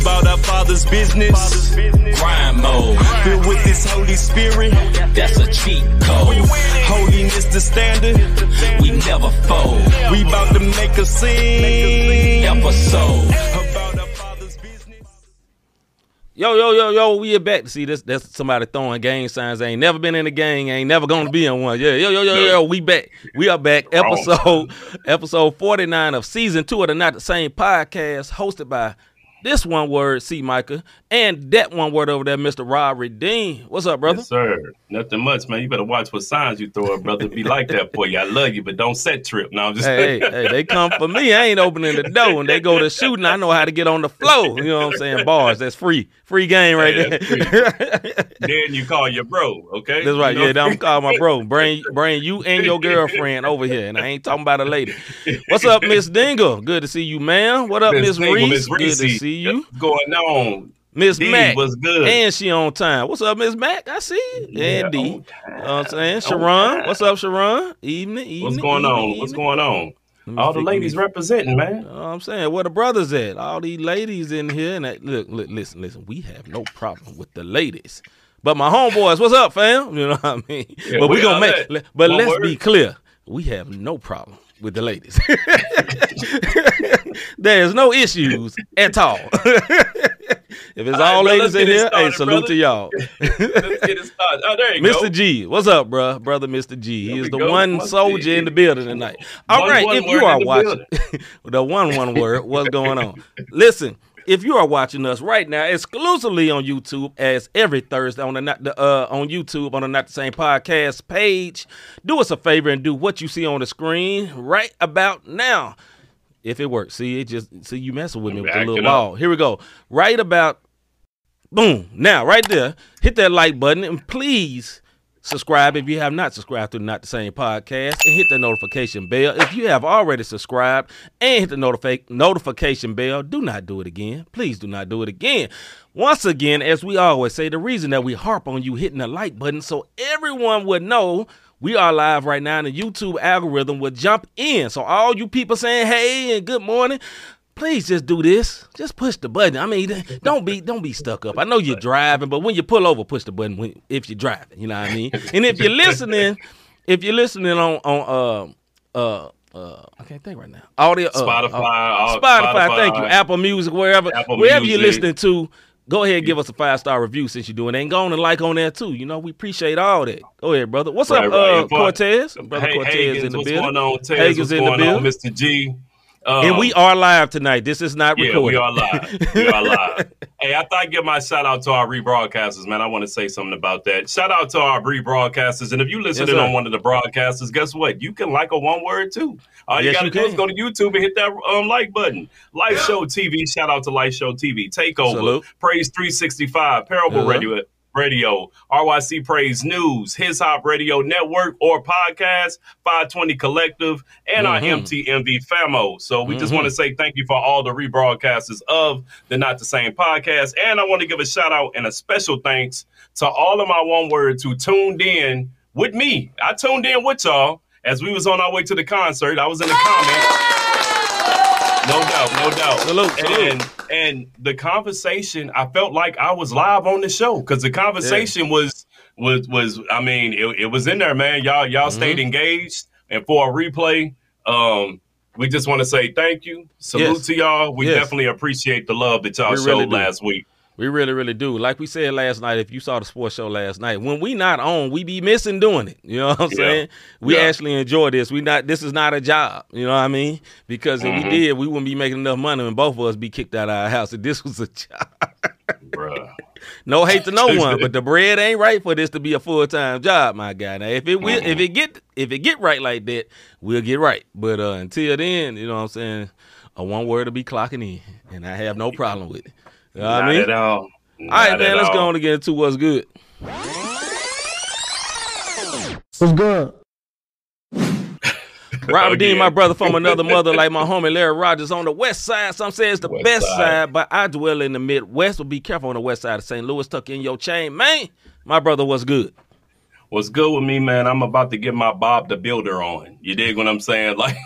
about our Father's business. Crime mode. Filled with this Holy Spirit. That's a cheat code. Holiness the standard. We never fold. We about to make a scene. Episode. About our Father's business. Yo, yo, yo, yo, we are back to see this. That's somebody throwing gang signs. Ain't never been in a gang, ain't never gonna be in one. Yeah, yo, yo, yo, yo, yo, we back. We are back. Episode episode 49 of season two of the Not the Same podcast, hosted by this one word, C Micah, and that one word over there, Mr. Rob Redeemed. What's up, brother? Yes, sir. Nothing much, man. You better watch what signs you throw up, brother. Be like that for you. I love you, but don't set trip. No, I'm just Hey, hey, hey, they come for me. I ain't opening the door. When they go to shooting, I know how to get on the floor. You know what I'm saying? Bars. That's free. Free game right Hey, there. then you call your bro, okay? That's right. You know? Yeah, I'm calling my bro. Bring bring you and your girlfriend over here. And I ain't talking about a lady. What's up, Miss Dingle? Good to see you, man. What up, Miss Reese? Good to see you. What's going on? Miss Mac. was good. And she on time. What's up, Miss Mac? I see you. Yeah, and D. on You know what I'm saying? Sharon. What's up, Sharon? Evening, evening. What's going evening, on? What's going on? All the ladies me- representing, man. You know what I'm saying? Where the brothers at? All these ladies in here. And that, look, look, listen, listen. We have no problem with the ladies. But my homeboys, what's up, fam? You know what I mean? Yeah, but we, we gonna make. But One let's word. be clear. We have no problem with the ladies. There's no issues at all. if it's all bro, ladies let's in here, hey, salute brother. to y'all. Let's get it started. Oh, there you go. Mr. G, what's up, bro? Brother Mr. G. There He is the go. one soldier in the building tonight. All One- right, one if you are the watching the one one word, what's going on? Listen, if you are watching us right now exclusively on YouTube, as every Thursday on the not the uh on YouTube on the Not the Same Podcast page, do us a favor and do what you see on the screen right about now. If it works, see it just see you messing with me with the Acting little up. ball. Here we go. Right about Boom. Now, right there, hit that like button and please subscribe if you have not subscribed to the Not the Same podcast and hit the notification bell. If you have already subscribed and hit the notifi- notification bell, do not do it again. Please do not do it again. Once again, as we always say, the reason that we harp on you hitting the like button so everyone would know we are live right now and the YouTube algorithm would jump in. So all you people saying hey and good morning, please just do this. Just push the button. I mean, don't be don't be stuck up. I know you're driving, but when you pull over, push the button when, if you're driving. You know what I mean? And if you're listening, if you're listening on on uh uh uh I can't think right now. Audio uh, Spotify, uh, all- Spotify, thank you. Apple Music, wherever Apple wherever you're listening to. Go ahead and give us a five star review since you're doing it. And go on and like on there too. You know, we appreciate all that. Go ahead, brother. What's Right, up, right. uh, Cortez? Brother Hey, Cortez in the what's building. going on? Tez, what's in the going on? building. Mr. G. Um, And we are live tonight. This is not Yeah, recorded. we are live. We are live. hey, after I give my shout out to our rebroadcasters, man, I want to say something about that. Shout out to our rebroadcasters. And if you listening Yes, on one of the broadcasters, guess what? You can like a one word too. All you Yes, got to do is go to YouTube and hit that um, like button. Live Show TV. Shout out to Life Show TV. Takeover. Salute. Praise 365. Parable Uh-huh. Radio. Radio, RYC Praise News, His Hop Radio Network or podcast, 520 Collective, and our Mhm. MTMV famo. So we just Mhm. want to say thank you for all the rebroadcasters of the Not the Same podcast. And I want to give a shout out and a special thanks to all of my one words who tuned in with me. I tuned in with y'all as we was on our way to the concert. I was in the comments. No doubt, no doubt. Salute, salute. And and the conversation, I felt like I was live on the show because the conversation was was was. I mean, it, it was in there, man. Y'all y'all Mm-hmm. stayed engaged, and for a replay, um, we just want to say thank you, salute Yes. to y'all. We Yes. definitely appreciate the love that y'all We showed really last week. We really, really do. Like we said last night, if you saw the sports show last night, when we not on, we be missing doing it. You know what I'm Yeah. saying? We Yeah. actually enjoy this. We not. This is not a job. You know what I mean? Because if Mhm. we did, we wouldn't be making enough money, and both of us be kicked out of our house. If this was a job, Bruh. no hate to no one, but the bread ain't right for this to be a full time job, my guy. Now, if it will, if it get, if it get right like that, we'll get right. But uh, until then, you know what I'm saying? A one word to be clocking in, and I have no problem with it. You know what Not I mean? at all. All right, man. at Let's go on again get into what's good. What's good? Rob Redeemed, Again. my brother from another mother, like my homie Larry Rogers on the west side. Some say it's the West best side. side. but I dwell in the Midwest. But be careful on the west side of St. Louis. Tuck in your chain, man. My brother was good. What's good with me, man? I'm about to get my Bob the Builder on. You dig what I'm saying? Like,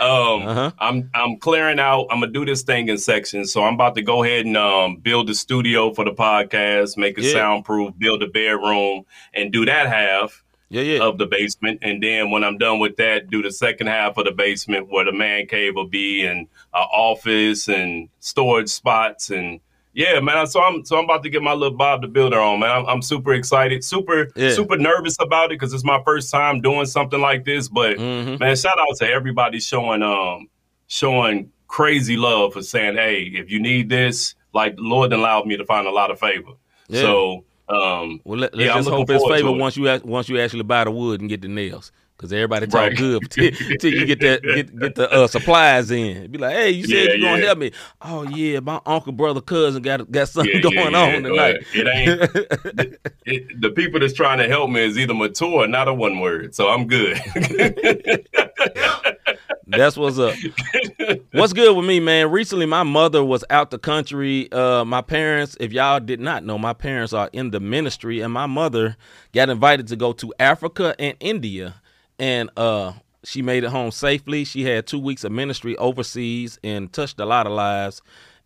um, Uh-huh. I'm I'm clearing out. I'm gonna do this thing in sections. So I'm about to go ahead and um, build a studio for the podcast, make it Yeah. soundproof, build a bedroom, and do that half Yeah, yeah. of the basement. And then when I'm done with that, do the second half of the basement where the man cave will be and uh, office and storage spots and yeah, man. So I'm so I'm about to get my little Bob the Builder on, man. I'm, I'm super excited, super Yeah. super nervous about it because it's my first time doing something like this. But Mhm. man, shout out to everybody showing um showing crazy love for saying, hey, if you need this, like the Lord allowed me to find a lot of favor. Yeah. So um Well, let, us Yeah, I'm just hope it's favor it. once you once you actually buy the wood and get the nails. Because everybody talk Right. good till, you get that get, get the uh, supplies in. Be like, hey, you said Yeah, you're gonna yeah. help me. Oh yeah, my uncle, brother, cousin got got something Yeah, going on tonight. It ain't it, the people that's trying to help me is either mature or not a one word. So I'm good. That's what's up. what's good with me, man? Recently, my mother was out the country. Uh, my parents, if y'all did not know, my parents are in the ministry, and my mother got invited to go to Africa and India, and uh, she made it home safely. She had two weeks of ministry overseas and touched a lot of lives,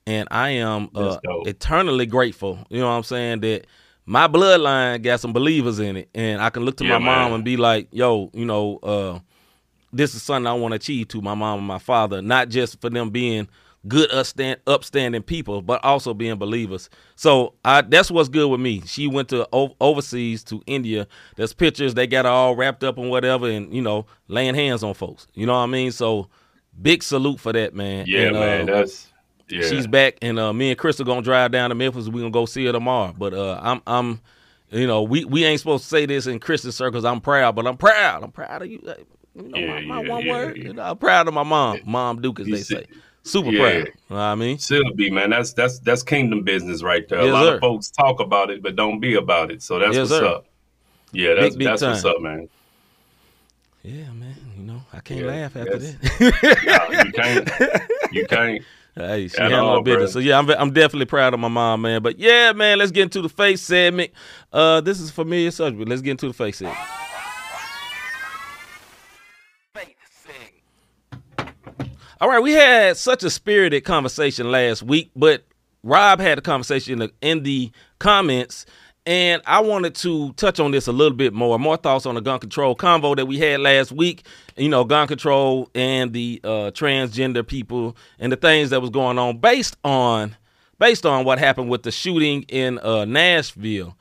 and I am uh, eternally grateful. You know what I'm saying? That my bloodline got some believers in it, and I can look to Yeah, my mom man. and be like, "Yo, you know." uh this is something I want to achieve to my mom and my father, not just for them being good, upstand, upstanding people, but also being believers. So I, that's what's good with me. She went to o- overseas to India. There's pictures they got all wrapped up and whatever, and you know, laying hands on folks. You know what I mean? So big salute for that, man. yeah, And, uh, man. That's yeah. she's back, and uh, me and Chris are gonna drive down to Memphis. We're gonna go see her tomorrow. But uh, I'm, I'm, you know, we we ain't supposed to say this in Christian circles. I'm proud, but I'm proud. I'm proud of you. uh, You know, my, Yeah, my yeah, one word. You know, I'm proud of my mom, Mom Duke, as they say. Super Yeah. proud. You know what I mean? should be, man. That's that's that's kingdom business right there. Yes, a lot sir. of folks talk about it, but don't be about it. So that's Yes, what's sir. up. Yeah, that's Big, big that's what's up, man. Yeah, man. You know, I can't Yeah, laugh after yes. that. You can't. You can't. Hey, she handled her business. So yeah, I'm I'm definitely proud of my mom, man. But yeah, man, let's get into the faith segment. Uh, this is a familiar subject. Let's get into the faith segment. All right, we had such a spirited conversation last week, but Rob had a conversation in the, in the comments, and I wanted to touch on this a little bit more. More thoughts on the gun control convo that we had last week. You know, gun control and the uh, transgender people and the things that was going on based on based on what happened with the shooting in uh, Nashville.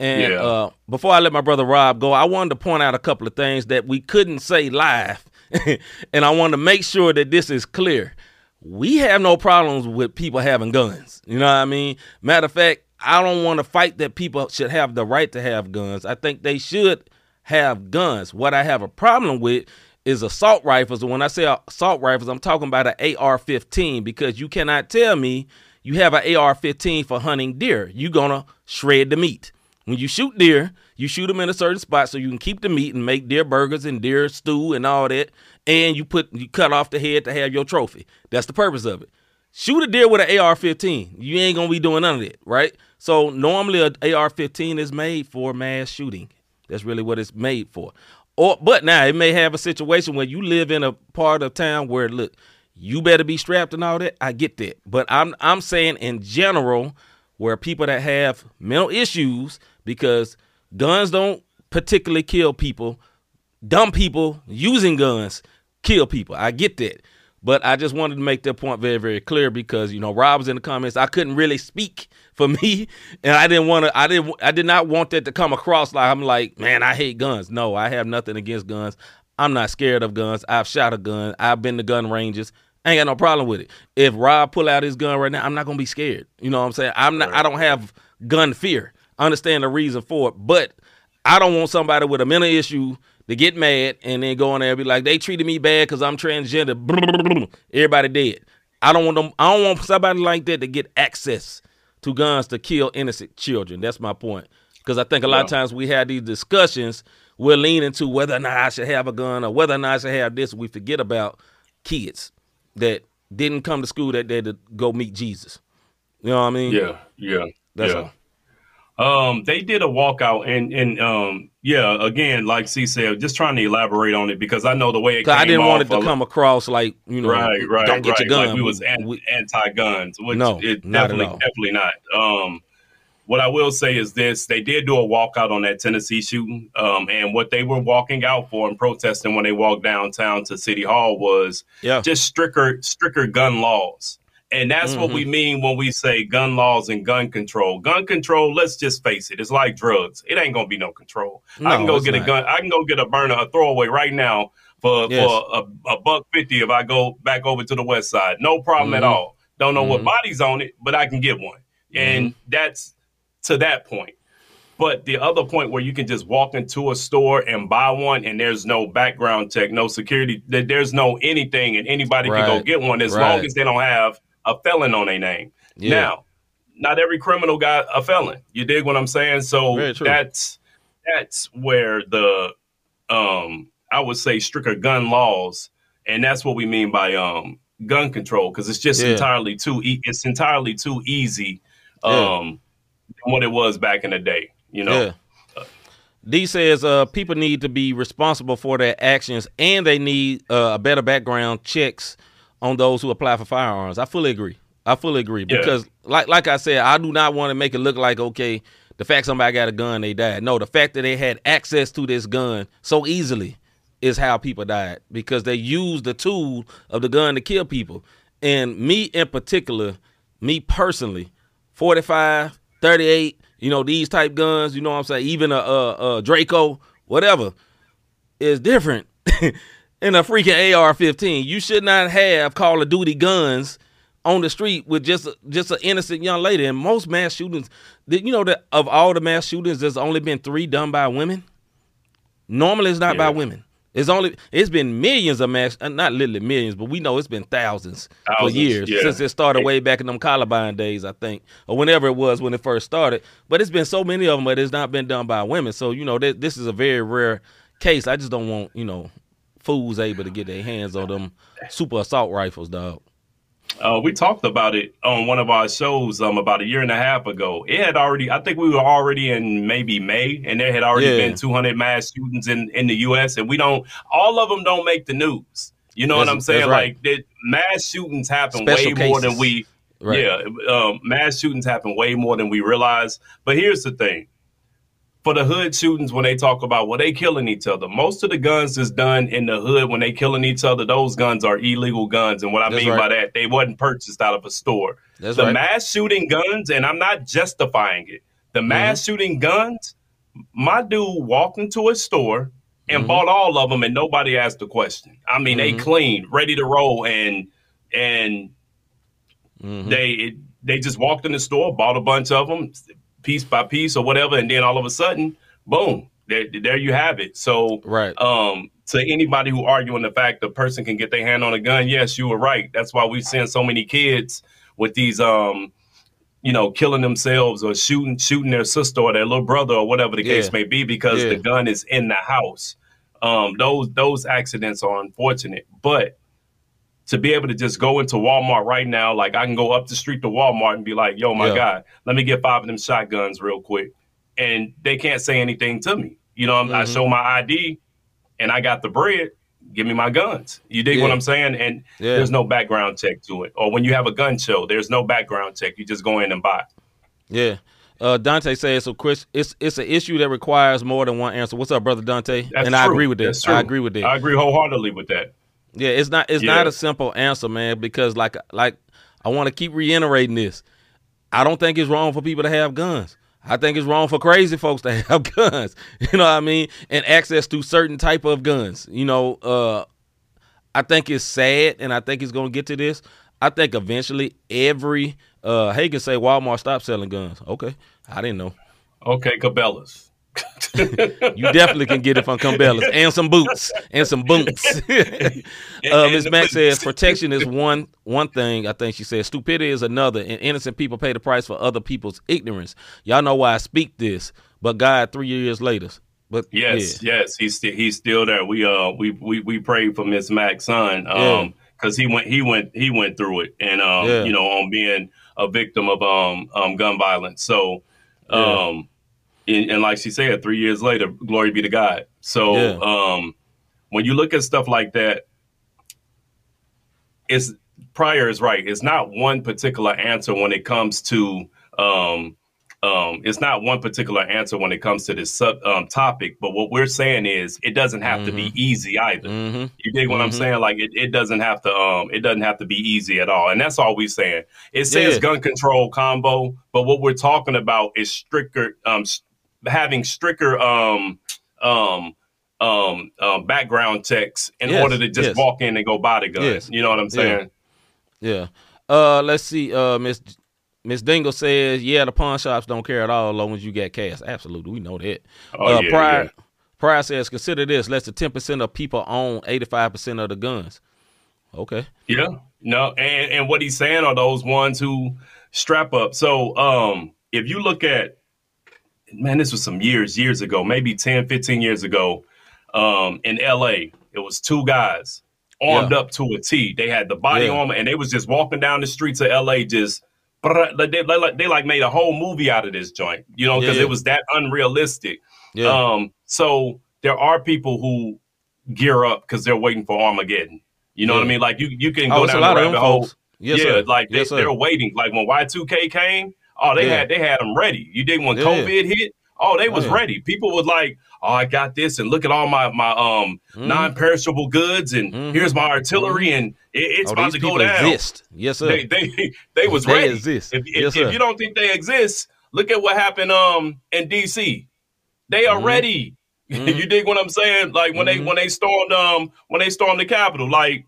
And Yeah. uh, before I let my brother Rob go, I wanted to point out a couple of things that we couldn't say live. and I want to make sure that this is clear. We have no problems with people having guns. You know what I mean? Matter of fact, I don't want to fight that people should have the right to have guns. I think they should have guns. What I have a problem with is assault rifles. And when I say assault rifles, I'm talking about an AR 15 because you cannot tell me you have an AR 15 for hunting deer. You're going to shred the meat. When you shoot deer, you shoot them in a certain spot so you can keep the meat and make deer burgers and deer stew and all that. And you put you cut off the head to have your trophy. That's the purpose of it. Shoot a deer with an AR-15. You ain't gonna be doing none of that, right? So normally an AR-15 is made for mass shooting. That's really what it's made for. Or but now it may have a situation where you live in a part of town where look, you better be strapped and all that. I get that. But I'm I'm saying in general, where people that have mental issues because guns don't particularly kill people, dumb people using guns kill people. I get that. But I just wanted to make that point very, very clear because you know Rob was in the comments. I couldn't really speak for me, and I didn't want to. I didn't. I did not want that to come across like I'm like, man, I hate guns. No, I have nothing against guns. I'm not scared of guns. I've shot a gun. I've been to gun ranges. I ain't got no problem with it. If Rob pull out his gun right now, I'm not gonna be scared. You know what I'm saying? I'm not. I don't have gun fear. I understand the reason for it, but I don't want somebody with a mental issue to get mad and then go in there and be like, they treated me bad because I'm transgender. Everybody dead. I don't want them. I don't want somebody like that to get access to guns to kill innocent children. That's my point. Because I think a lot of times we have these discussions, we're leaning to whether or not I should have a gun or whether or not I should have this. We forget about kids that didn't come to school that day to go meet Jesus. You know what I mean? Yeah, yeah, That's yeah. all. Um, they did a walkout, and and um, yeah, again, like C said, just trying to elaborate on it because I know the way it. Came across. I didn't want it to come across like you know, right, right, don't get right. your gun. Like we was an, anti-guns, which No, it definitely, definitely not. Um, what I will say is this: they did do a walkout on that Tennessee shooting, um, and what they were walking out for and protesting when they walked downtown to City Hall was yeah, just stricter, stricter gun laws. And that's what Mhm. we mean when we say gun laws and gun control. Gun control, let's just face it, it's like drugs. It ain't gonna be no control. I can go get a gun. I can go get a burner, a throwaway right now for Yes. for a, a buck fifty if I go back over to the west side. No problem at Mhm. all. Don't know what Mhm. body's on it, but I can get one. And Mm-hmm. that's to that point. But the other point where you can just walk into a store and buy one, and there's no background check, no security, there- there's no anything, and anybody can go get one as Right. long as they don't have a felon on their name. yeah. Now, not every criminal got a felon. You dig what I'm saying? So that's that's where the um I would say stricter gun laws, and that's what we mean by um gun control because it's just Yeah. entirely too e- it's entirely too easy Yeah. um than what it was back in the day. You know, Yeah. D says uh, people need to be responsible for their actions and they need uh, a better background checks on those who apply for firearms. I fully agree. I fully agree Yeah. because, like like I said, I do not want to make it look like okay, the fact somebody got a gun, they died. No, the fact that they had access to this gun so easily is how people died because they used the tool of the gun to kill people. And me in particular, me personally, 45, 38, you know, these type guns, you know what I'm saying? Even a, a, a Draco, whatever, is different in a freaking AR-15. You should not have Call of Duty guns on the street with just a, just an innocent young lady. And most mass shootings, that you know that of all the mass shootings, there's only been three done by women. Normally, it's not by women. It's only it's been millions of mass, uh, not literally millions, but we know it's been thousands, for years yeah. since it started way back in them Columbine days, I think, or whenever it was when it first started. But it's been so many of them, but it's not been done by women. So you know, th- this is a very rare case. I just don't want you know fools able to get their hands on them super assault rifles, dog. Uh, we talked about it on one of our shows um, about a year and a half ago. It had already, I think we were already in maybe May, and there had already Yeah. been 200 mass shootings in, in the U.S. And we don't, all of them don't make the news. You know what I'm saying? right. Like that mass shootings happen Special way more than we. Right. Yeah, um, mass shootings happen way more than we realize. But here's the thing: for the hood shootings, when they talk about well, they killing each other, most of the guns is done in the hood when they killing each other. Those guns are illegal guns, and what I That's mean by that, they wasn't purchased out of a store. That's the right. mass shooting guns, and I'm not justifying it. The Mm-hmm. mass shooting guns, my dude walked into a store and Mhm. bought all of them, and nobody asked a question. I mean, they Mhm. clean, ready to roll, and and Mhm. they it, they just walked in the store, bought a bunch of them, piece by piece or whatever, and then all of a sudden, boom, there, there you have it. So, Right. um, to anybody who arguing the fact the person can get their hand on a gun, yes, you were right. That's why we've seen so many kids with these, um, you know, killing themselves or shooting shooting their sister or their little brother or whatever the case Yeah. may be because Yeah. the gun is in the house. Um, those those accidents are unfortunate, but to be able to just go into Walmart right now, like I can go up the street to Walmart and be like, "Yo, my Yeah. guy, let me get five of them shotguns real quick," and they can't say anything to me. You know, I Mhm. show my ID, and I got the bread. Give me my guns. You dig what I'm saying? And Yeah. there's no background check to it. Or when you have a gun show, there's no background check. You just go in and buy. Yeah. Uh, Dante says so. Chris, it's it's an issue that requires more than one answer. What's up, brother Dante? That's and I agree with that. I agree with that. I agree wholeheartedly with that. Yeah, it's not it's Yeah. not a simple answer, man, because like like I want to keep reiterating this. I don't think it's wrong for people to have guns. I think it's wrong for crazy folks to have guns. You know what I mean? And access to certain type of guns. You know, uh I think it's sad and I think it's going to get to this. I think eventually every uh Hagen say Walmart stop selling guns. Okay. I didn't know. Okay, Cabela's. You definitely can get it from Cabela's and some boots and some boots. uh, Ms. Mack says protection is one one thing. I think she says stupidity is another, and innocent people pay the price for other people's ignorance. Y'all know why I speak this, but God, three years later, but Yes, yeah, yes, he's still he's still there. We uh we we we prayed for Miss Mac's son Yeah. um because he went he went he went through it and um Yeah. you know on being a victim of um um gun violence. So Um, and, and like she said, three years later, glory be to God. So Yeah. um, when you look at stuff like that, it's Pryor is right. It's not one particular answer when it comes to um, um, it's not one particular answer when it comes to this sub, um, topic. But what we're saying is it doesn't have to be easy either. Mm-hmm. You dig what I'm saying? Like it, it doesn't have to um it doesn't have to be easy at all. And that's all we're saying. It says Yeah. gun control combo, but what we're talking about is stricter um having stricter um um um uh, background checks in Yes, order to just yes. walk in and go buy the gun. Yes. You know what I'm saying? Yeah. Uh, let's see. Uh, Miss Miss Dingle says, "Yeah, the pawn shops don't care at all, as long as you get cash. Absolutely, we know that." Oh, uh, yeah, Pryor, yeah. Pryor says, "Consider this: less than ten percent of people own eighty-five percent of the guns." Okay. Yeah. No, and, and what he's saying are those ones who strap up. So um if you look at man, this was some years, years ago, maybe 10, 15 years ago, um, in LA, it was two guys armed Yeah. up to a T. They had the body Yeah. armor and they was just walking down the streets of LA just they, they, they, they like made a whole movie out of this joint, you know, because Yeah. it was that unrealistic. Yeah. Um, so there are people who gear up because they're waiting for Armageddon. You know what I mean? Like you, you can oh, go a down the rabbit hole. Yes, yeah, sir. like they, yes, they're waiting. Like when Y two K came, oh, they Yeah. had they had them ready. You did when Yeah. COVID hit. Oh, they was yeah. ready. People was like, "Oh, I got this, and look at all my my um Mhm. non-perishable goods, and Mhm. here's my artillery, and it, it's oh, about to go down." exist. Yes, sir. They they they was They ready. exist. If, if, Yes, sir. if you don't think they exist, look at what happened um in DC. They are Mhm. ready. You dig what I'm saying? Like when they Mhm. when they stormed um when they stormed the Capitol, like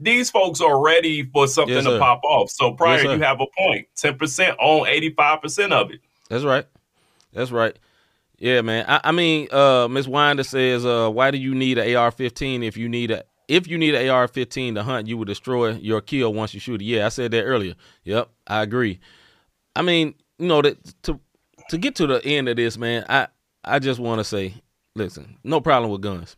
these folks are ready for something Yes, to pop off. So Pryor, Yes, you have a point. Ten percent on eighty five percent of it. That's right. That's right. Yeah, man. I, I mean, uh, Miss Winder says, uh, why do you need an AR-15 if you need a if you need an AR-15 to hunt, you will destroy your kill once you shoot it. Yeah, I said that earlier. Yep, I agree. I mean, you know that to to get to the end of this, man. I I just want to say, listen, no problem with guns.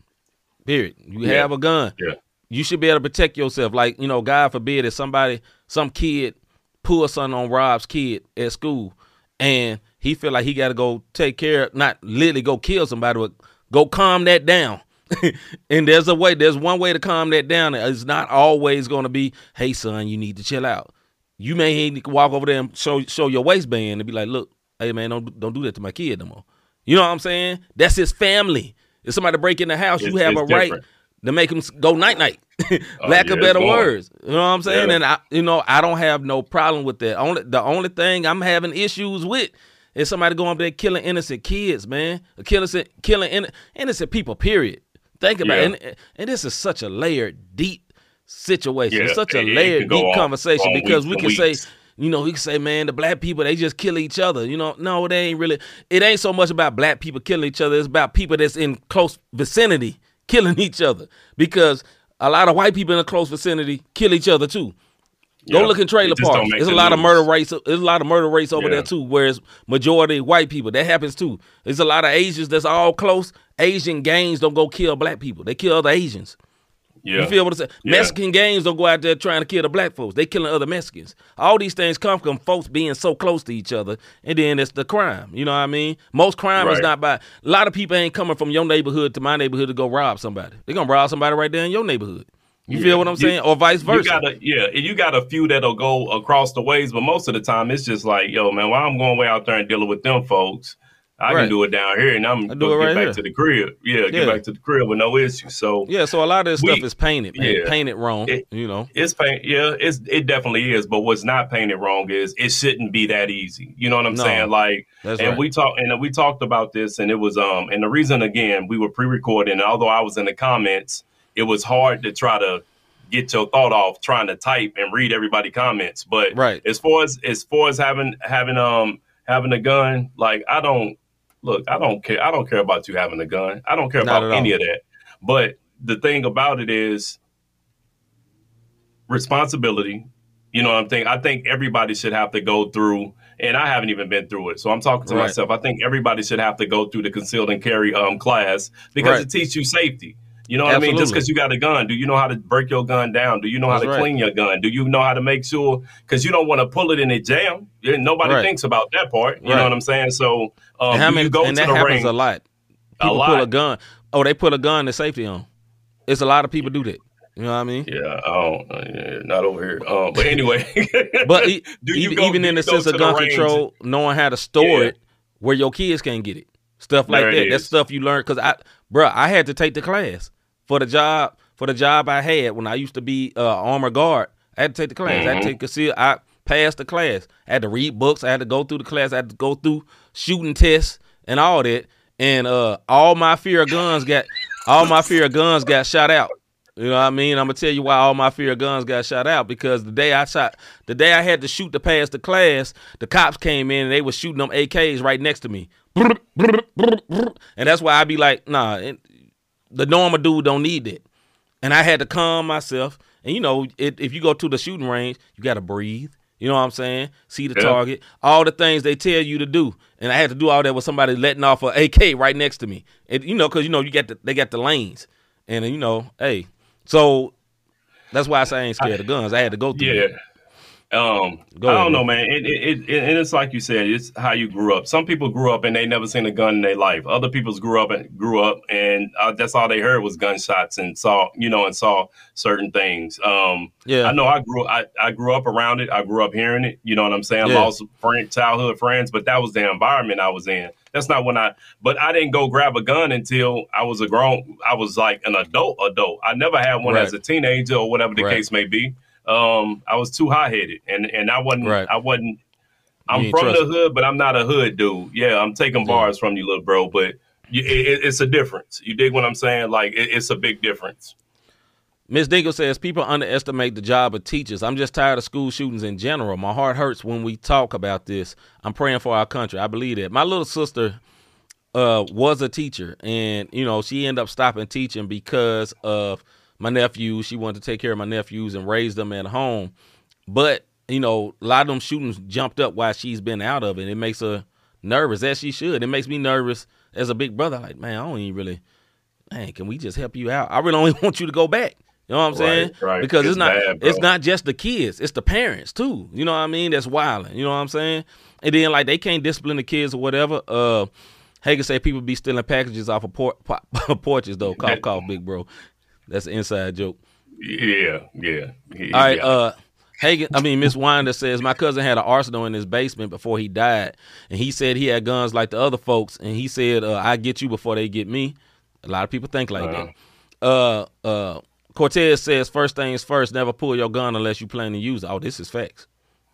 Period. You Yeah. have a gun Yeah. You should be able to protect yourself. Like, you know, God forbid if somebody, some kid pull something on Rob's kid at school and he feel like he got to go take care, of, not literally go kill somebody, but go calm that down. and there's a way, there's one way to calm that down. It's not always going to be, hey, son, you need to chill out. You may need to walk over there and show, show your waistband and be like, look, hey, man, don't, don't do that to my kid no more. You know what I'm saying? That's his family. If somebody break in the house, you have a it's right different. To make them go night night. Oh, Lack yeah, of better words. You know what I'm saying? Yeah. And I, you know, I don't have no problem with that. Only the only thing I'm having issues with is somebody going up there killing innocent kids, man, killing killing inno- innocent people. Period. Think about Yeah. it. And, and this is such a layered, deep situation. It's such a it- it layered, go deep on- conversation on because weeks we can say. You know, we can say, man, the black people they just kill each other. You know, no, it ain't really. It ain't so much about black people killing each other. It's about people that's in close vicinity killing each other because a lot of white people in a close vicinity kill each other too. Go Yeah. look in trailer It parks. There's a lot of murder rates. There's a lot of murder rates over Yeah. there too. Whereas majority white people, that happens too. There's a lot of Asians that's all close. Asian gangs don't go kill black people. They kill other Asians. Yeah. You feel what I'm saying? Yeah. Mexican gangs don't go out there trying to kill the black folks. They killing other Mexicans. All these things come from folks being so close to each other, and then it's the crime. You know what I mean? Most crime is not by. A lot of people ain't coming from your neighborhood to my neighborhood to go rob somebody. They're gonna rob somebody right there in your neighborhood. You Yeah. feel what I'm You- saying? or vice versa. You got a yeah, you got a few that'll go across the ways, but most of the time it's just like, yo, man, while I'm going way out there and dealing with them folks, I Right. can do it down here, and I'm I gonna do it get back here. to the crib. Yeah, Yeah. get back to the crib with no issue. So yeah, so a lot of this We- stuff is painted, man. yeah. Painted wrong. It- you know. it's paint. Yeah, it's it definitely is. But what's not painted wrong is it shouldn't be that easy. You know what I'm No. saying? Like, and right. we talked and we talked about this, and it was um, and the reason again we were pre-recording, and although I was in the comments, it was hard to try to get your thought off trying to type and read everybody comments. But Right. as far as as far as having having um having a gun, like I don't look, I don't care. I don't care about you having a gun. I don't care Not about any all. of that. But the thing about it is responsibility. You know what I'm thinking? I think everybody should have to go through, and I haven't even been through it. So I'm talking to Right. myself. I think everybody should have to go through the concealed and carry um class because Right. it teaches you safety. You know what I mean? Just because you got a gun, do you know how to break your gun down? Do you know how That's to right. clean your gun? Do you know how to make sure? Because you don't want to pull it in a jam. Nobody Right. thinks about that part. You Right. know what I'm saying? So, um, and how many? you go and to that the happens ring? a lot. A People pull a gun. Oh, they put a gun to safety on. It's a lot of people do that. You know what I mean? Yeah, I don't, uh, yeah, not over here. Um, but anyway, But e- Do you even, go- even in the sense of gun control, knowing how to store Yeah. it where your kids can't get it, stuff like There that. That's stuff you learn. Because I, bruh, I had to take the class for the job for the job I had when I used to be uh, armor guard. I had to take the class. I had to take conceal. I passed the class. I had to read books. I had to go through the class. I had to go through shooting tests and all that. And uh, all my fear of guns got all my fear of guns got shot out. You know what I mean? I'm gonna tell you why all my fear of guns got shot out because the day I shot, the day I had to shoot to pass the class, the cops came in and they was shooting them AKs right next to me, and that's why I be like, nah, it, the normal dude don't need that, and I had to calm myself. And you know, it, if you go to the shooting range, you got to breathe. You know what I'm saying? See the Yeah. target, all the things they tell you to do, and I had to do all that with somebody letting off a AK right next to me. And you know, because you know you got the, they got the lanes, and you know, hey, so that's why I say I ain't scared of guns. I had to go through. It. Yeah. that. Um, Go I don't man. know, man. It, it, it, and it's like you said, it's how you grew up. Some people grew up and they never seen a gun in their life. Other people's grew up and grew up and uh, that's all they heard was gunshots and saw, you know, and saw certain things. Um, Yeah. I know I grew, I, I grew up around it. I grew up hearing it. You know what I'm saying? Yeah. Lost friend, childhood friends, but that was the environment I was in. That's not when I, but I didn't go grab a gun until I was a grown, I was like an adult adult. I never had one Right. as a teenager or whatever the Right. case may be. Um, I was too high headed and, and I wasn't, Right. I wasn't, I'm from the hood, but I'm not a hood dude. Yeah, I'm taking bars from you, little bro, but you, it, it- it's a difference. You dig what I'm saying? Like it, it's a big difference. Miss Dingle says people underestimate the job of teachers. I'm just tired of school shootings in general. My heart hurts when we talk about this. I'm praying for our country. I believe that. My little sister uh, was a teacher, and you know she ended up stopping teaching because of my nephews. She wanted to take care of my nephews and raise them at home. But you know, a lot of them shootings jumped up while she's been out of it. It makes her nervous, as she should. It makes me nervous as a big brother. Like, man, I don't even really. Man, can we just help you out? I really only want you to go back. You know what I'm saying? Right, right. Because it's, It's not bad, it's not just the kids, it's the parents too. You know what I mean? That's wilding. You know what I'm saying? And then like they can't discipline the kids or whatever. Uh Hagen say people be stealing packages off of por- po- porches though. Cough, cough, big bro. That's an inside joke. Yeah, yeah. He- All right, yeah. uh Hagen, I mean Miss Winder says my cousin had an arsenal in his basement before he died, and he said he had guns like the other folks, and he said uh, I get you before they get me. A lot of people think like that. Uh, uh, Cortez says first things first, never pull your gun unless you plan to use it. Oh, this is facts.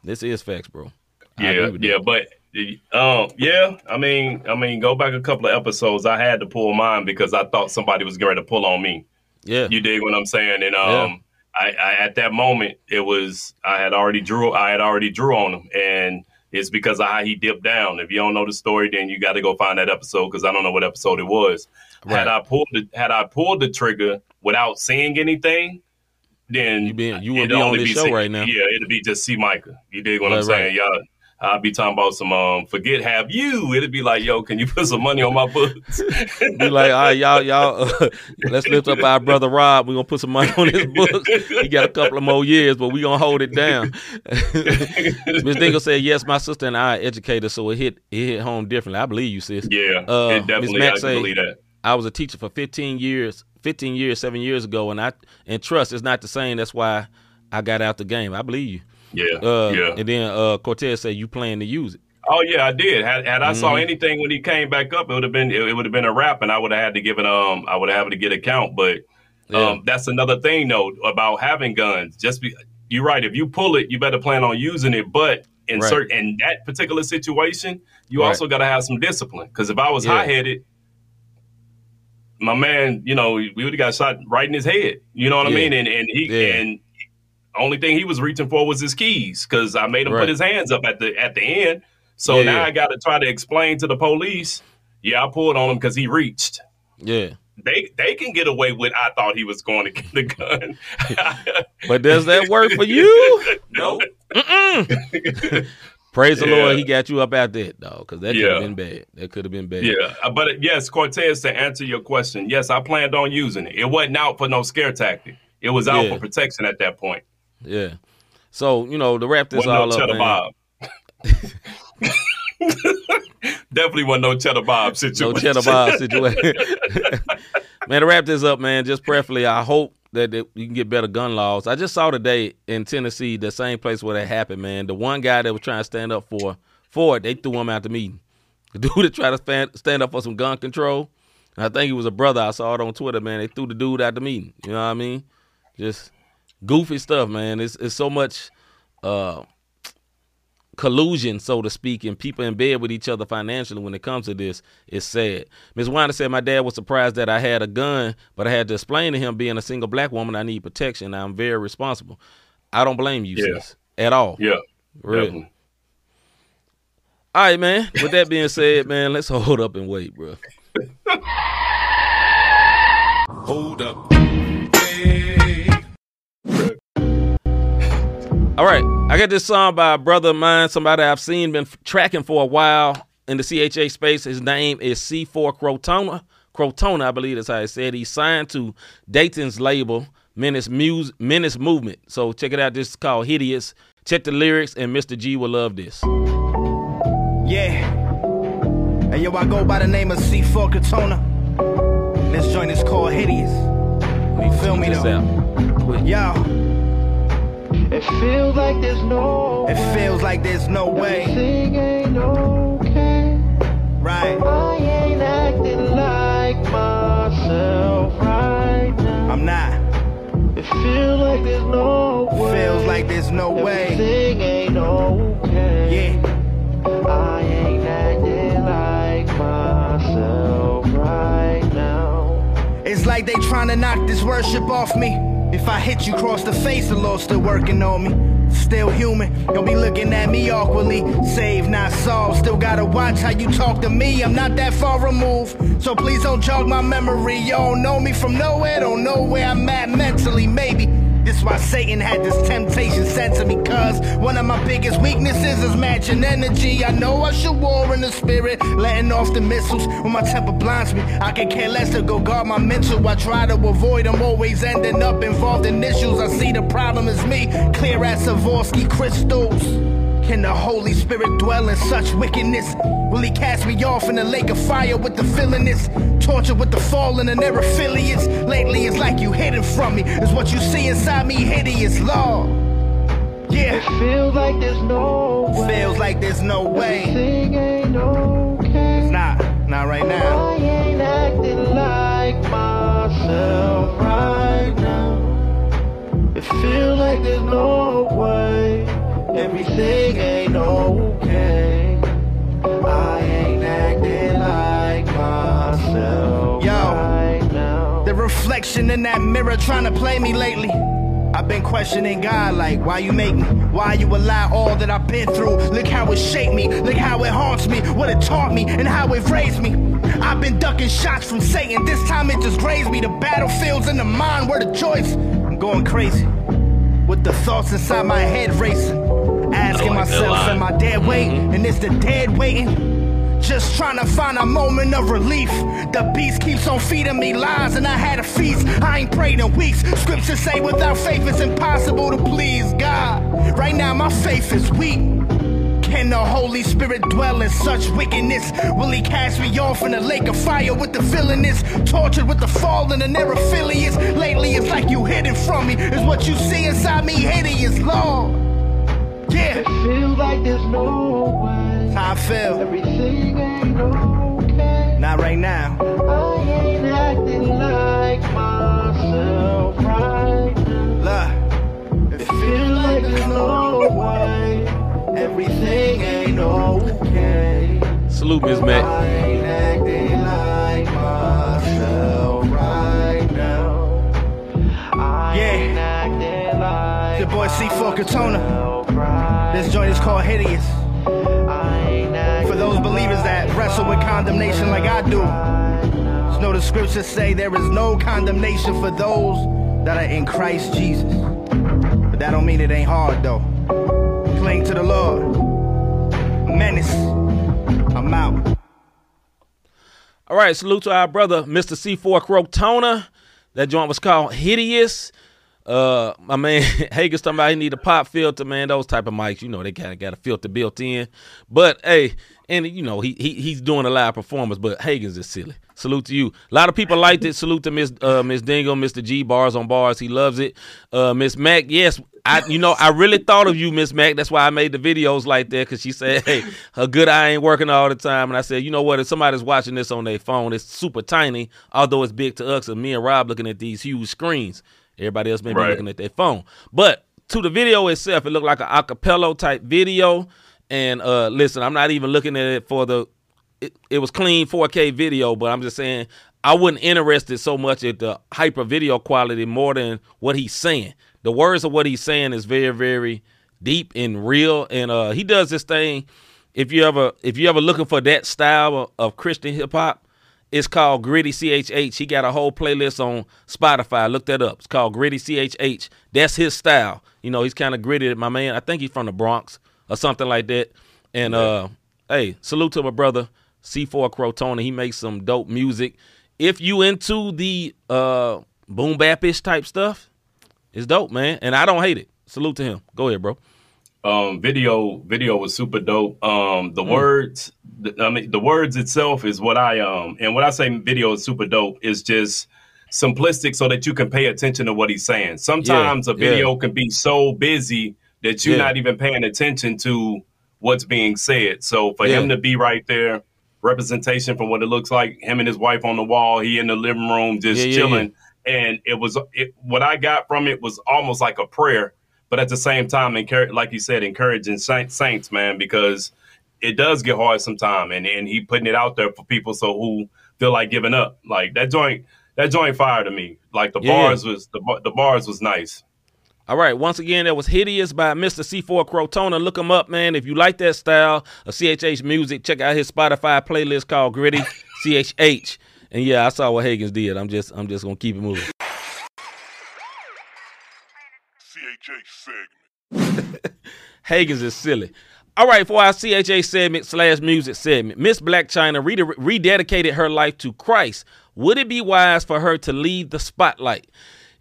This is facts, bro. I yeah, yeah, that. but um, yeah. I mean, I mean, go back a couple of episodes. I had to pull mine because I thought somebody was going to pull on me. Yeah, You dig what I'm saying? And um, I, I at that moment it was I had already drew I had already drew on him, and it's because of how he dipped down. If you don't know the story, then you got to go find that episode because I don't know what episode it was. Right. Had I pulled the had I pulled the trigger without seeing anything, then You been- you would be on this show right now. Yeah, it'd be just C Micah. You dig what I'm Right, saying? Y'all. I'll be talking about some um forget have you. It'd be like, yo, can you put some money on my books? be like, all right, y'all, y'all, uh, let's lift up our brother Rob. We're gonna put some money on his books. He got a couple of more years, but we gonna hold it down. Miss Dingle said, "Yes, my sister and I are educators, so it hit it hit home differently. I believe you, sis. yeah, Uh, it definitely Mack I say- believe that. I was a teacher for 15 years, 15 years, seven years ago, and I and trust is not the same. That's why I got out the game. I believe you. Yeah, Uh, yeah. And then uh, Cortez said you plan to use it. Oh yeah, I did. Had, had I saw Mhm. anything when he came back up, it would have been it, would have been a wrap, and I would have had to give it um I would have had to get a count. But Yeah. um that's another thing though about having guns. Just be you're right. If you pull it, you better plan on using it. But in Right. certain in that particular situation, you Right. also got to have some discipline. Because if I was Yeah. high headed, my man, you know, we would have got shot right in his head. You know what I mean? And and he Yeah. and only thing he was reaching for was his keys because I made him Right. put his hands up at the at the end. So Yeah, now yeah. I got to try to explain to the police. Yeah, I pulled on him because he reached. Yeah. They they can get away with. I thought he was going to get the gun. But does that work for you? no. Praise the Lord, he got you up out that dog, because that could have been bad. That could have been bad. Yeah, uh, but uh, yes, Cortez, to answer your question, yes, I planned on using it. It wasn't out for no scare tactic. It was out Yeah. for protection at that point. Yeah. So you know, to wrap this Wasn't all no up, cheddar man, bob. Definitely wasn't no cheddar bob situation. no cheddar bob situation. man, to wrap this up, man, just preferably, I hope that, that you can get better gun laws. I just saw today in Tennessee, the same place where that happened, man. The one guy that was trying to stand up for for it, they threw him out the meeting. The dude that tried to stand, stand up for some gun control, I think he was a brother. I saw it on Twitter, man. They threw the dude out the meeting. You know what I mean? Just goofy stuff, man. It's it's so much uh collusion, so to speak, and people in bed with each other financially when it comes to this. It's sad. Ms. Winder said my dad was surprised that I had a gun, but I had to explain to him being a single black woman, I need protection. I'm very responsible. I don't blame you, Yeah. sis, at all. Yeah, Really. definitely. All right, man. With that being said, man, let's hold up and wait, bro. Hold up. All right, I got this song by a brother of mine, somebody I've seen, been tracking for a while in the CHH space. His name is C4 Crotona. Crotona, I believe that's how he said. He's signed to Dayton's label, Menace, Muse, Menace Movement. So check it out. This is called Hideous. Check the lyrics, and Mr. G will love this. Yeah. Hey, yo, I go by the name of C4 Crotona. This joint is called Hideous. Let Feel me, though. Yo, It feels like there's no it feels like there's no way. Everything ain't okay. Right. I ain't acting like myself right now. I'm not. It feels like there's no way. Feels like there's no way. Everything ain't okay. Yeah. I ain't acting like myself right now. It's like they trying to knock this worship off me. If I hit you cross the face, the Lord's still working on me. Still human, don't be looking at me awkwardly. Save, not solved. Still gotta watch how you talk to me. I'm not that far removed, so please don't jog my memory. You don't know me from nowhere, don't know where I'm at mentally. Maybe this why Satan had this temptation sent to me. Cause one of my biggest weaknesses is matching energy. I know I should war in the spirit, letting off the missiles when my temper blinds me. I can care less to go guard my mental. I try to avoid them, always ending up involved in issues. I see the problem is me, clear as Swarovski crystals. Can the Holy Spirit dwell in such wickedness? Will he cast me off in the lake of fire with the villainous? Torture with the fallen and their affiliates? Lately it's like you hidden from me. Is what you see inside me hideous, Lord. It Yeah, feels like there's no way. feels like there's no way. Everything ain't okay. It's not, not right now. I ain't acting like myself right now. It feels like there's no way. Everything ain't okay. Yo. The reflection in that mirror trying to play me lately. I've been questioning God like, why you make me? Why you allow all that I've been through? Look how it shaped me, look how it haunts me, what it taught me, and how it raised me. I've been ducking shots from Satan, this time it just grazed me. The battlefields in the mind were the choice. I'm going crazy with the thoughts inside my head racing. Asking like myself, line. am I dead waiting? Mm-hmm. And is the dead waiting? Just trying to find a moment of relief. The beast keeps on feeding me lies, and I had a feast. I ain't prayed in weeks. Scriptures say without faith it's impossible to please God. Right now, my faith is weak. Can the Holy Spirit dwell in such wickedness? Will he cast me off in a lake of fire with the villainous? Tortured with the fallen and their affiliates? Lately, it's like you hidden from me. Is what you see inside me hideous, Lord? Yeah, It feels like there's no way. How I feel. Everything ain't okay. Not right now. I ain't acting like myself right now. Look, It feels like there's no way. Everything ain't okay. Salute, Miss Mac. I ain't acting like myself right now. I Yeah. ain't acting like Your boy C4 Crotona. right This joint is called Hideous. That wrestle with condemnation like I do, just know the scriptures say there is no condemnation for those that are in Christ Jesus. But that don't mean it ain't hard though. Cling to the Lord. Menace. I'm out. All right, salute to our brother, Mr. C4 Crotona. That joint was called Hideous. Uh, my man Hagen's talking about he need a pop filter, man. Those type of mics, you know, they kind of got a filter built in. But hey, and you know he, he he's doing a live performance, but Hagen's is silly. Salute to you. A lot of people liked it. Salute to Miss uh, Miss Dingle, Mr. G bars on bars. He loves it. Uh, Miss Mac, yes, I you know I really thought of you, Miss Mac. That's why I made the videos like that because she said, hey, her good eye ain't working all the time, and I said, you know what? If somebody's watching this on their phone, it's super tiny, although it's big to us. And me and Rob looking at these huge screens. Everybody else may be Right. looking at their phone. But to the video itself, it looked like an acapella type video. And uh listen, I'm not even looking at it for the it, it was clean 4K video, but I'm just saying I wasn't interested so much at the hyper video quality more than what he's saying. The words of what he's saying is very, very deep and real. And uh he does this thing. If you ever if you ever looking for that style of, of Christian hip hop, it's called Gritty CHH. He got a whole playlist on Spotify. Look that up. It's called Gritty CHH. That's his style. You know, he's kind of gritty. My man, I think he's from the Bronx or something like that. And uh, hey, salute to my brother C4 Crotona. He makes some dope music. If you into the uh, boom bapish type stuff, it's dope, man. And I don't hate it. Salute to him. Go ahead, bro. um video video was super dope um Mm. the words the, i mean the words itself is what i um and when i say video is super dope is just simplistic so that you can pay attention to what he's saying sometimes Yeah, a video yeah. can be so busy that you're Yeah. not even paying attention to what's being said so for Yeah. him to be right there representation from what it looks like him and his wife on the wall he in the living room just Yeah, chilling and it was it, what i got from it was almost like a prayer but at the same time, encourage, like you said, encouraging saint, saints, man, because it does get hard sometimes, and and he putting it out there for people so who feel like giving up. Like that joint, that joint fire to me. Like the bars was the the bars was nice. All right, once again, that was Hideous by Mr. C4 Crotona. Look him up, man. If you like that style of CHH music, check out his Spotify playlist called Gritty CHH. And yeah, I saw what Hagens did. I'm just I'm just gonna keep it moving. CHH segment. Hagens is silly. All right, for our CHH segment slash music segment, Miss Blac Chyna rede- rededicated her life to Christ. Would it be wise for her to leave the spotlight?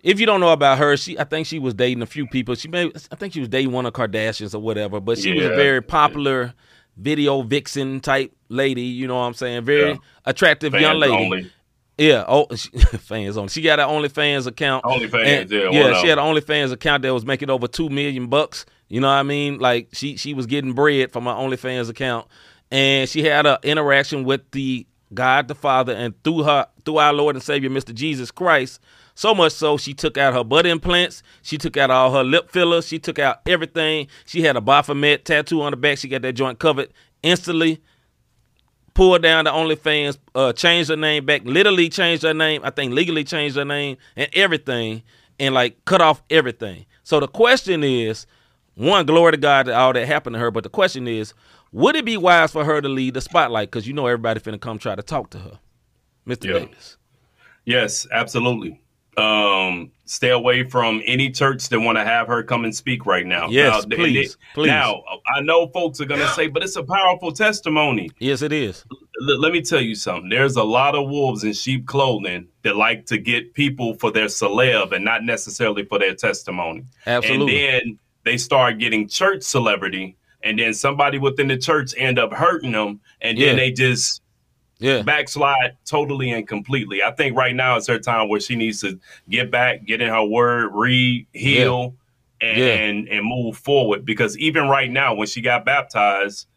If you don't know about her, she I think she was dating a few people. She may I think she was dating one of Kardashians or whatever, but she was a very popular video vixen type lady. You know what I'm saying? Very Yeah. attractive young lady. only. Yeah, oh, she, fans only. She got an OnlyFans account. OnlyFans, And- yeah, yeah. She had an OnlyFans account that was making over two million bucks. You know what I mean? Like she she was getting bread from her OnlyFans account, and she had an interaction with the God the Father, and through her through our Lord and Savior, Mr. Jesus Christ. So much so, she took out her butt implants. She took out all her lip fillers. She took out everything. She had a Baphomet tattoo on the back. She got that joint covered instantly pulled down the OnlyFans, uh, changed her name back, literally changed her name, I think legally changed her name and everything, and like cut off everything. So the question is, one, glory to God that all that happened to her, but the question is, would it be wise for her to leave the spotlight? Because you know everybody finna come try to talk to her. Mr. Yeah. Davis. Yes, absolutely. Um, stay away from any church that want to have her come and speak right now. Yes, now, please, please. Now, I know folks are going to say, but it's a powerful testimony. Yes, it is. L- let me tell you something. There's a lot of wolves in sheep clothing that like to get people for their celeb and not necessarily for their testimony. Absolutely. And then they start getting church celebrity, and then somebody within the church end up hurting them, and then they just Yeah. backslide totally and completely. I think right now is her time where she needs to get back, get in her word, read, heal, and, Yeah. and and move forward. Because even right now, when she got baptized,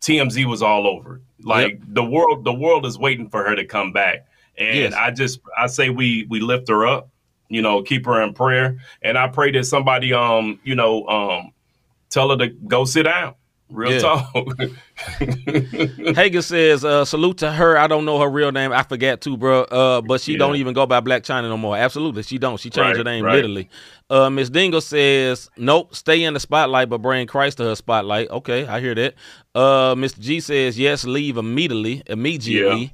TMZ was all over. Like the world, the world is waiting for her to come back. And Yes. I just I say we we lift her up, you know, keep her in prayer. And I pray that somebody um, you know, um tell her to go sit down. Real Yeah. talk. Hagen says, uh, salute to her. I don't know her real name. I forgot too, bro. Uh, but she Yeah. don't even go by Blac Chyna no more. Absolutely, she don't. She changed her name right. literally. Uh, Miss Dingle says, nope, stay in the spotlight, but bring Christ to her spotlight. Okay, I hear that. Uh, Mr. G says, yes, leave immediately, immediately.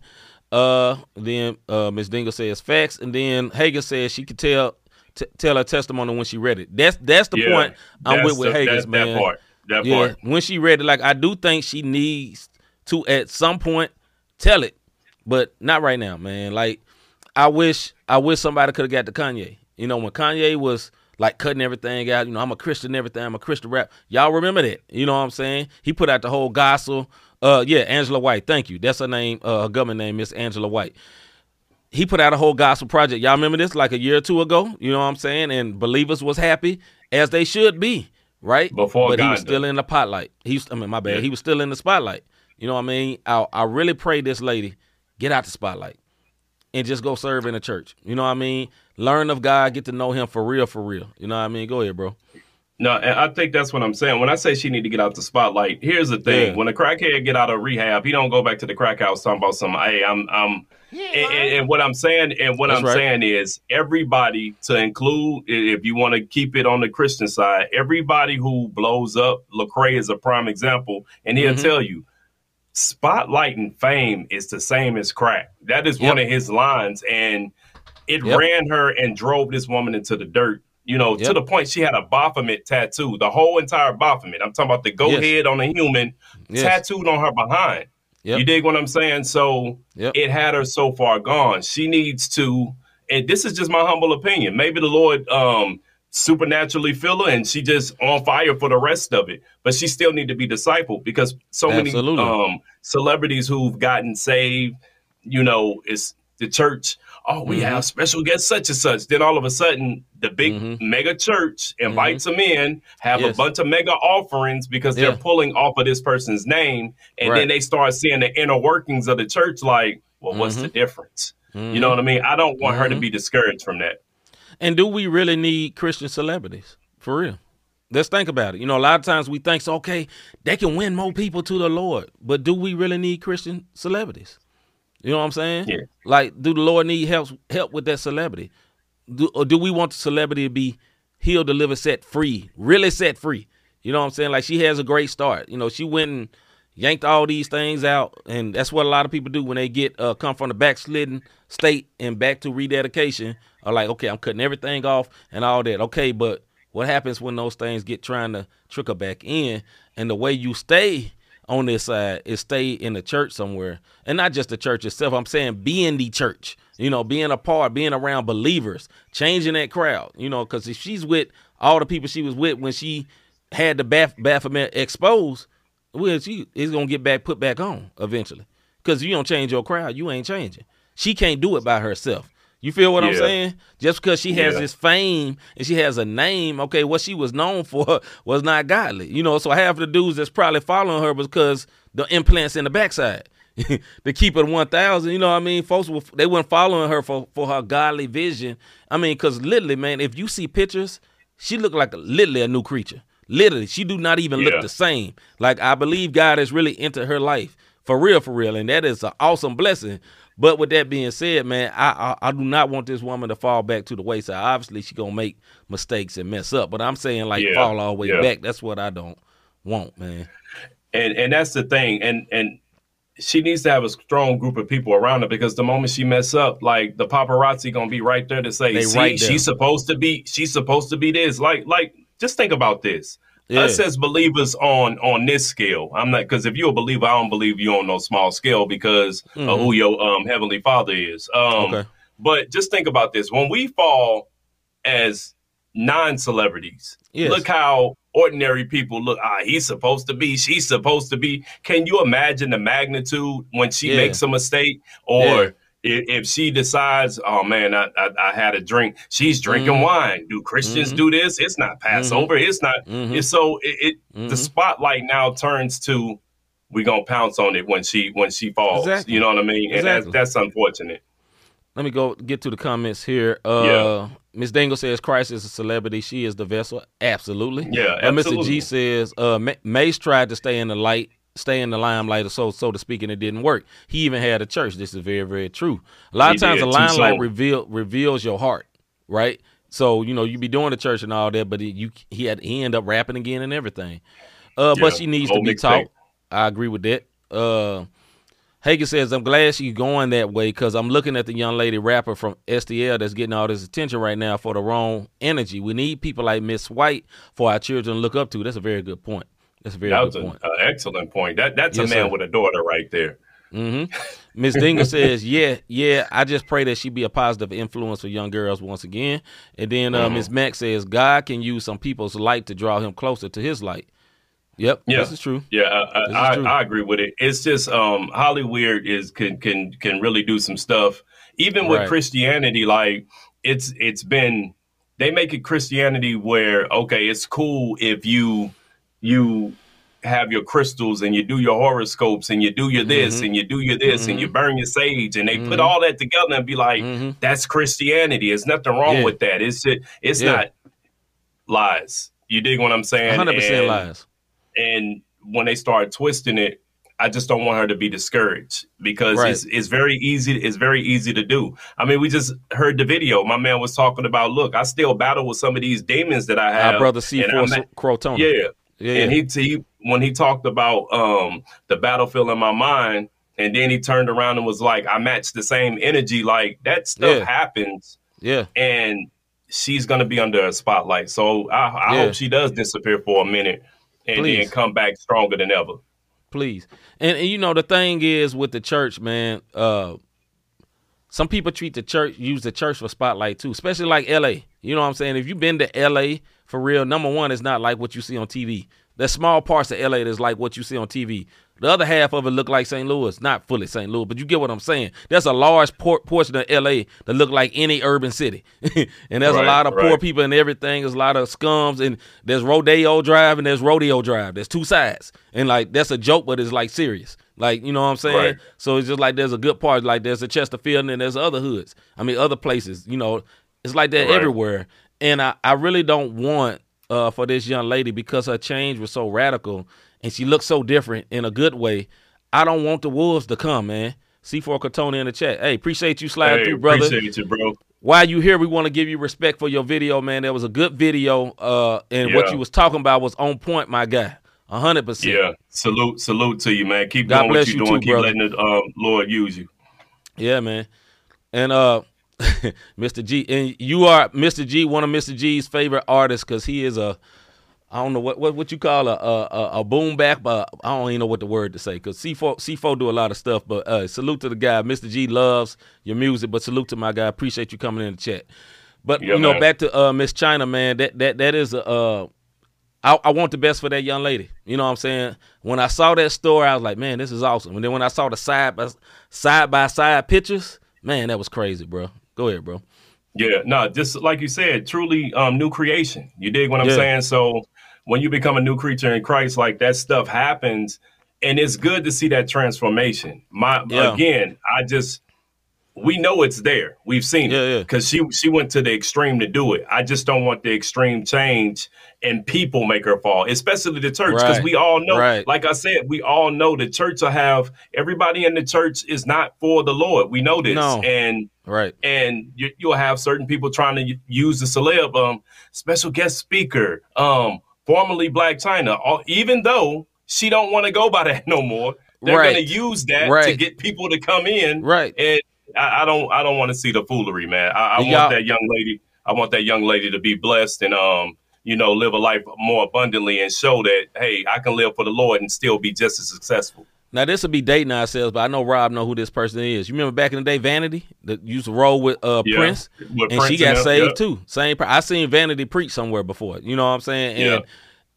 Uh, then uh, Miss Dingle says facts, and then Hagen says she could tell t- tell her testimony when she read it. That's that's the Yeah, point I'm that's with with the- Hagen's that- that man. part. That yeah, part. when she read it, like I do think she needs to at some point tell it, but not right now, man. Like I wish, I wish somebody could have got to Kanye. You know, when Kanye was like cutting everything out. You know, I'm a Christian, everything. I'm a Christian rap. Y'all remember that? You know what I'm saying? He put out the whole gospel. Uh, yeah, Angela White. Thank you. That's her name. Uh, her government name, Miss Angela White. He put out a whole gospel project. Y'all remember this? Like a year or two ago. You know what I'm saying? And believers was happy as they should be, right? Before but he was still in the spotlight. He was, I mean, my bad. Yeah. He was still in the spotlight. You know what I mean? I, I really pray this lady get out the spotlight and just go serve in the church. You know what I mean? Learn of God, get to know Him for real, for real. You know what I mean? Go ahead, bro. No, and I think that's what I'm saying. When I say she need to get out the spotlight, here's the thing: Yeah. when a crackhead get out of rehab, he don't go back to the crack house talking about some. Hey, I'm, I'm. and, and- and what I'm saying, and what That's I'm right. saying is, everybody to include, if you want to keep it on the Christian side, everybody who blows up, Lecrae is a prime example, and he'll Mhm. tell you, spotlight and fame is the same as crack. That is one of his lines, and it Yep. ran her and drove this woman into the dirt. You know, to the point she had a Baphomet tattoo, the whole entire Baphomet. I'm talking about the goat Yes. head on a human Yes. tattooed on her behind. Yep. You dig what I'm saying? So Yep. it had her so far gone. She needs to, and this is just my humble opinion. Maybe the Lord um supernaturally fill her and she just on fire for the rest of it. But she still need to be discipled because so Absolutely. many um celebrities who've gotten saved, you know, it's the church. Oh, we Mhm. have special guest such and such. Then all of a sudden, the big Mhm. mega church invites them in, have Yes. a bunch of mega offerings because they're pulling off of this person's name, and Right. then they start seeing the inner workings of the church. Like, well, what's the difference? You know what I mean? I don't want her to Mhm. be discouraged from that. And do we really need Christian celebrities? For real. Let's think about it. You know, a lot of times we think, okay, they can win more people to the Lord. But do we really need Christian celebrities? You know what I'm saying? Yeah. Like, do the Lord need help help with that celebrity? Do, or do we want the celebrity to be healed, delivered, set free, really set free? You know what I'm saying? Like she has a great start. You know, she went and yanked all these things out, and that's what a lot of people do when they get uh, come from the backslidden state and back to rededication. Are like, okay, I'm cutting everything off and all that. Okay, but what happens when those things get trying to trickle back in? And the way you stay on this uh, side is stay in the church somewhere, and not just the church itself. I'm saying be in the church. You know, being a part, being around believers, changing that crowd. You know, because if she's with all the people she was with when she had the Baph- Baphomet exposed, well, she is gonna get back put back on eventually. Because you don't change your crowd, you ain't changing. She can't do it by herself. You feel what I'm saying? Just because she has Yeah. this fame and she has a name, okay, what she was known for was not godly. You know, so half the dudes that's probably following her was because the implants in the backside. to keep it 1,000, you know what I mean? Folks, were, they weren't following her for, for her godly vision. I mean, because literally, man, if you see pictures, she looked like a, literally a new creature. Literally, she do not even Yeah. look the same. Like I believe God has really entered her life for real, for real, and that is an awesome blessing. But with that being said, man, I, I I do not want this woman to fall back to the wayside. Obviously, she gonna make mistakes and mess up, but I'm saying like Yeah, fall all the way yeah. back. That's what I don't want, man. and and that's the thing and and she needs to have a strong group of people around her because the moment she mess up like the paparazzi gonna be right there to say They see right she's supposed to be she's supposed to be this like like just think about this Yeah. us as believers on on this scale i'm not because if you're a believer i don't believe you on no small scale because of Mhm. who your um heavenly father is um Okay. but just think about this when we fall as non-celebrities Yes. look how ordinary people look ah he's supposed to be she's supposed to be can you imagine the magnitude when she Yeah. makes a mistake or Yeah. If, if she decides oh man I, I, I had a drink she's drinking Mhm. wine do christians Mhm. do this it's not passover it's not Mhm. it's so it, it the Mhm. spotlight now turns to we're gonna pounce on it when she when she falls Exactly. you know what i mean and Exactly. that's that's unfortunate Let me go get to the comments here. Uh Yeah. Miss Dingle says Christ is a celebrity. She is the vessel. Absolutely. Yeah, Absolutely. Uh, Mr. G says uh, Mase tried to stay in the light, stay in the limelight, or so so to speak, and it didn't work. He even had a church. This is very very true. A lot He of times the limelight reveal reveals your heart, right? So you know you be doing the church and all that, but he, you he had he end up rapping again and everything. Uh, but she needs to be taught. I agree with that. Uh, Hagen says, I'm glad she's going that way because I'm looking at the young lady rapper from STL that's getting all this attention right now for the wrong energy. We need people like Miss White for our children to look up to. That's a very good point. That's a very That good was an point. excellent point. That that's Yes, a man sir. with a daughter right there. hmm Miss Dingle says, "Yeah, yeah. I just pray that she be a positive influence for young girls once again." And then uh, Mm-hmm. Miss Mac says, "God can use some people's light to draw him closer to His light." Yep, Yeah. this is true. Yeah, I, I, true. I, I agree with it. It's just um, Weird is can can can really do some stuff. Even with Right. Christianity, like it's it's been they make it Christianity where okay, it's cool if you you have your crystals and you do your horoscopes and you do your this Mhm. and you do your this and you burn your sage and they put Mhm. all that together and be like, Mhm. that's Christianity. There's nothing wrong Yeah. with that. It's just, it's Yeah. not lies. You dig what I'm saying? One hundred percent And- lies. and when they start twisting it, I just don't want her to be discouraged because Right. it's it's very easy. It's very easy to do. I mean, we just heard the video. My man was talking about, look, I still battle with some of these demons that I have. Our brother C and four I'm Crotona. yeah. Yeah. And he, he when he talked about um the battlefield in my mind, and then he turned around and was like, I matched the same energy. Like that stuff Yeah. happens, yeah. and she's gonna be under a spotlight. So I, I Yeah. hope she does disappear for a minute and then come back stronger than ever. please. And, and you know the thing is with the church, man. Uh, some people treat the church, use the church for spotlight too, especially like L.A. You know what I'm saying? If you've been to L.A. for real, number one, it's not like what you see on TV. There's small parts of L.A. that's like what you see on TV. The other half of it look like St. Louis, not fully St. Louis, but you get what I'm saying. There's a large por- portion of L.A. that look like any urban city, and there's a lot of poor people and everything. There's a lot of scums, and there's Rodeo Drive and there's Rodeo Drive. There's two sides, and like that's a joke, but it's like serious. Like you know what I'm saying? Right. So it's just like there's a good part, like there's a Chesterfield and there's other hoods. I mean, other places. You know, it's like that Right. everywhere. And I, I really don't want uh, for this young lady because her change was so radical and she looked so different in a good way. I don't want the wolves to come, man. C4 Crotona in the chat. Hey, appreciate you sliding Hey, through, brother. appreciate you, bro. While you here, we want to give you respect for your video, man. That was a good video, uh, and what you was talking about was on point, my guy. A hundred percent. Yeah, salute, salute to you, man. Keep God doing what you you're doing. too, Keep brother. letting the um, Lord use you. Yeah, man. And uh Mr. G and you are Mr. G, one of Mr. G's favorite artists because he is a I don't know what what, what you call a a, a, boom bap, but I don't even know what the word to say because C4 C4 do a lot of stuff. But uh, salute to the guy, Mr. G loves your music, but salute to my guy. Appreciate you coming in the chat. But Yeah, you know, man. back to uh, Miss Chyna, man. That that that is a. Uh, I, I want the best for that young lady. You know what I'm saying? When I saw that story, I was like, man, this is awesome. And then when I saw the side by side by side pictures, man, that was crazy, bro. Go ahead, bro. Yeah, no, just like you said, truly um, new creation. You dig what I'm Yeah. saying? So when you become a new creature in Christ, like that stuff happens, and it's good to see that transformation. My Yeah. again, I just we know it's there. We've seen Yeah, it yeah. because she she went to the extreme to do it. I just don't want the extreme change and people make her fall, especially the church, because Right. we all know. Right. Like I said, we all know the church will have everybody in the church is not for the Lord. We know this, No. and Right. and you, you'll have certain people trying to use the celeb um special guest speaker um formerly Blac Chyna all, even though she don't want to go by that no more they're Right. going to use that to get people to come in Right. and I, I don't i don't want to see the foolery man i, I want that young lady i want that young lady to be blessed and um you know live a life more abundantly and show that hey i can live for the lord and still be just as successful Now this will be dating ourselves, but I know Rob know who this person is. You remember back in the day, Vanity that used to roll with uh, Yeah, Prince, with and Prince she got them, saved yeah. too. Same. I seen Vanity preach somewhere before. You know what I'm saying? And Yeah.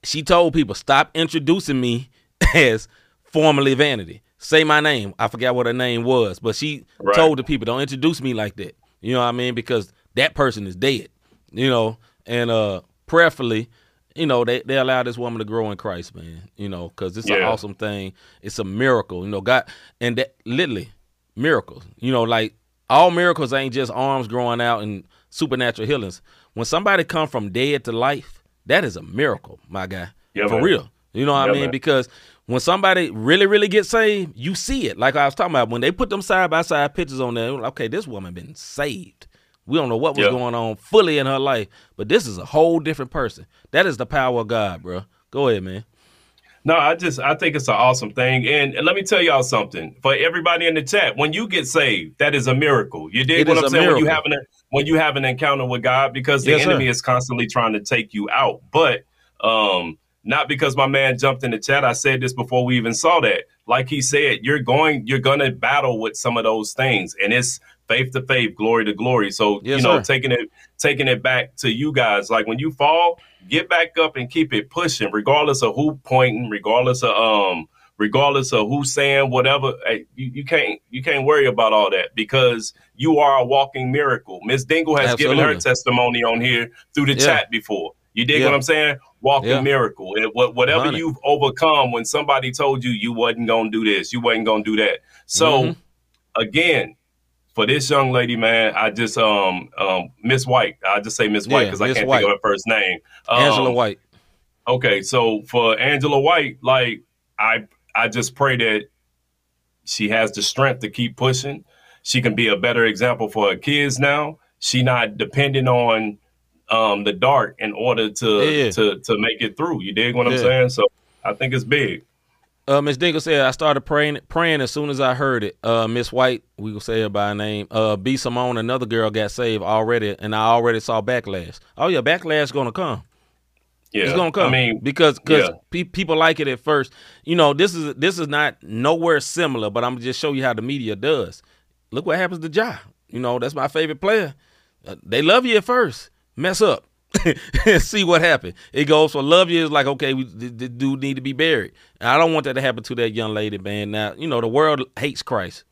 she told people, "Stop introducing me as formerly Vanity. Say my name. I forgot what her name was, but she Right. told the people, "Don't introduce me like that." You know what I mean? Because that person is dead. You know, and uh, prayerfully. You know, they, they allow this woman to grow in Christ, man. You know, because it's an awesome thing. It's a miracle. You know, God, and that literally miracles. You know, like all miracles ain't just arms growing out and supernatural healings. When somebody come from dead to life, that is a miracle, my guy. Yeah, For man. real. You know what Yeah, I mean? man. Because when somebody really, really gets saved, you see it. Like I was talking about, when they put them side by side pictures on there, okay, this woman been saved. We don't know what was Yeah. going on fully in her life, but this is a whole different person. That is the power of God, bro. Go ahead, man. No, I just I think it's an awesome thing, and, and let me tell y'all something for everybody in the chat. When you get saved, that is a miracle. You dig It what I'm saying? When you have an when you have an encounter with God, because the Yes, sir. enemy is constantly trying to take you out. But um, not because my man jumped in the chat. I said this before we even saw that. Like he said, you're going, you're gonna battle with some of those things, and it's faith to faith, glory to glory. So Yes, you know, sir. taking it, taking it back to you guys. Like when you fall, get back up and keep it pushing, regardless of who pointing, regardless of um, regardless of who's saying whatever. Hey, you, you can't, you can't worry about all that because you are a walking miracle. Miss Dingle has given her testimony on here through the Yeah. chat before. You dig Yeah. what I'm saying? Walking Yeah. miracle. What, whatever you've overcome when somebody told you you wasn't gonna do this, you wasn't gonna do that. So Mhm. again, for this young lady, man, I just um um Miss White. I just say Miss White Yeah, because I can't White. think of her first name. Um, Angela White. Okay, so for Angela White, like I I just pray that she has the strength to keep pushing. She can be a better example for her kids now. She not depending on um the dark in order to Yeah. to to make it through. You dig what I'm saying? So I think it's big. Uh, Miss Dingle said I started praying praying as soon as I heard it. Uh, Miss White, we will say her by name. Uh, B Simone, another girl got saved already, and I already saw backlash. Oh yeah, backlash gonna come. Yeah, It's gonna come. I mean, because because yeah. pe- people like it at first. You know, this is this is not nowhere similar, but I'm gonna just show you how the media does. Look what happens to Ja. You know, that's my favorite player. Uh, they love you at first, mess up, and see what happened. It goes for love you is like okay, we, the, the dude need to be buried. And I don't want that to happen to that young lady, man. Now you know the world hates Christ.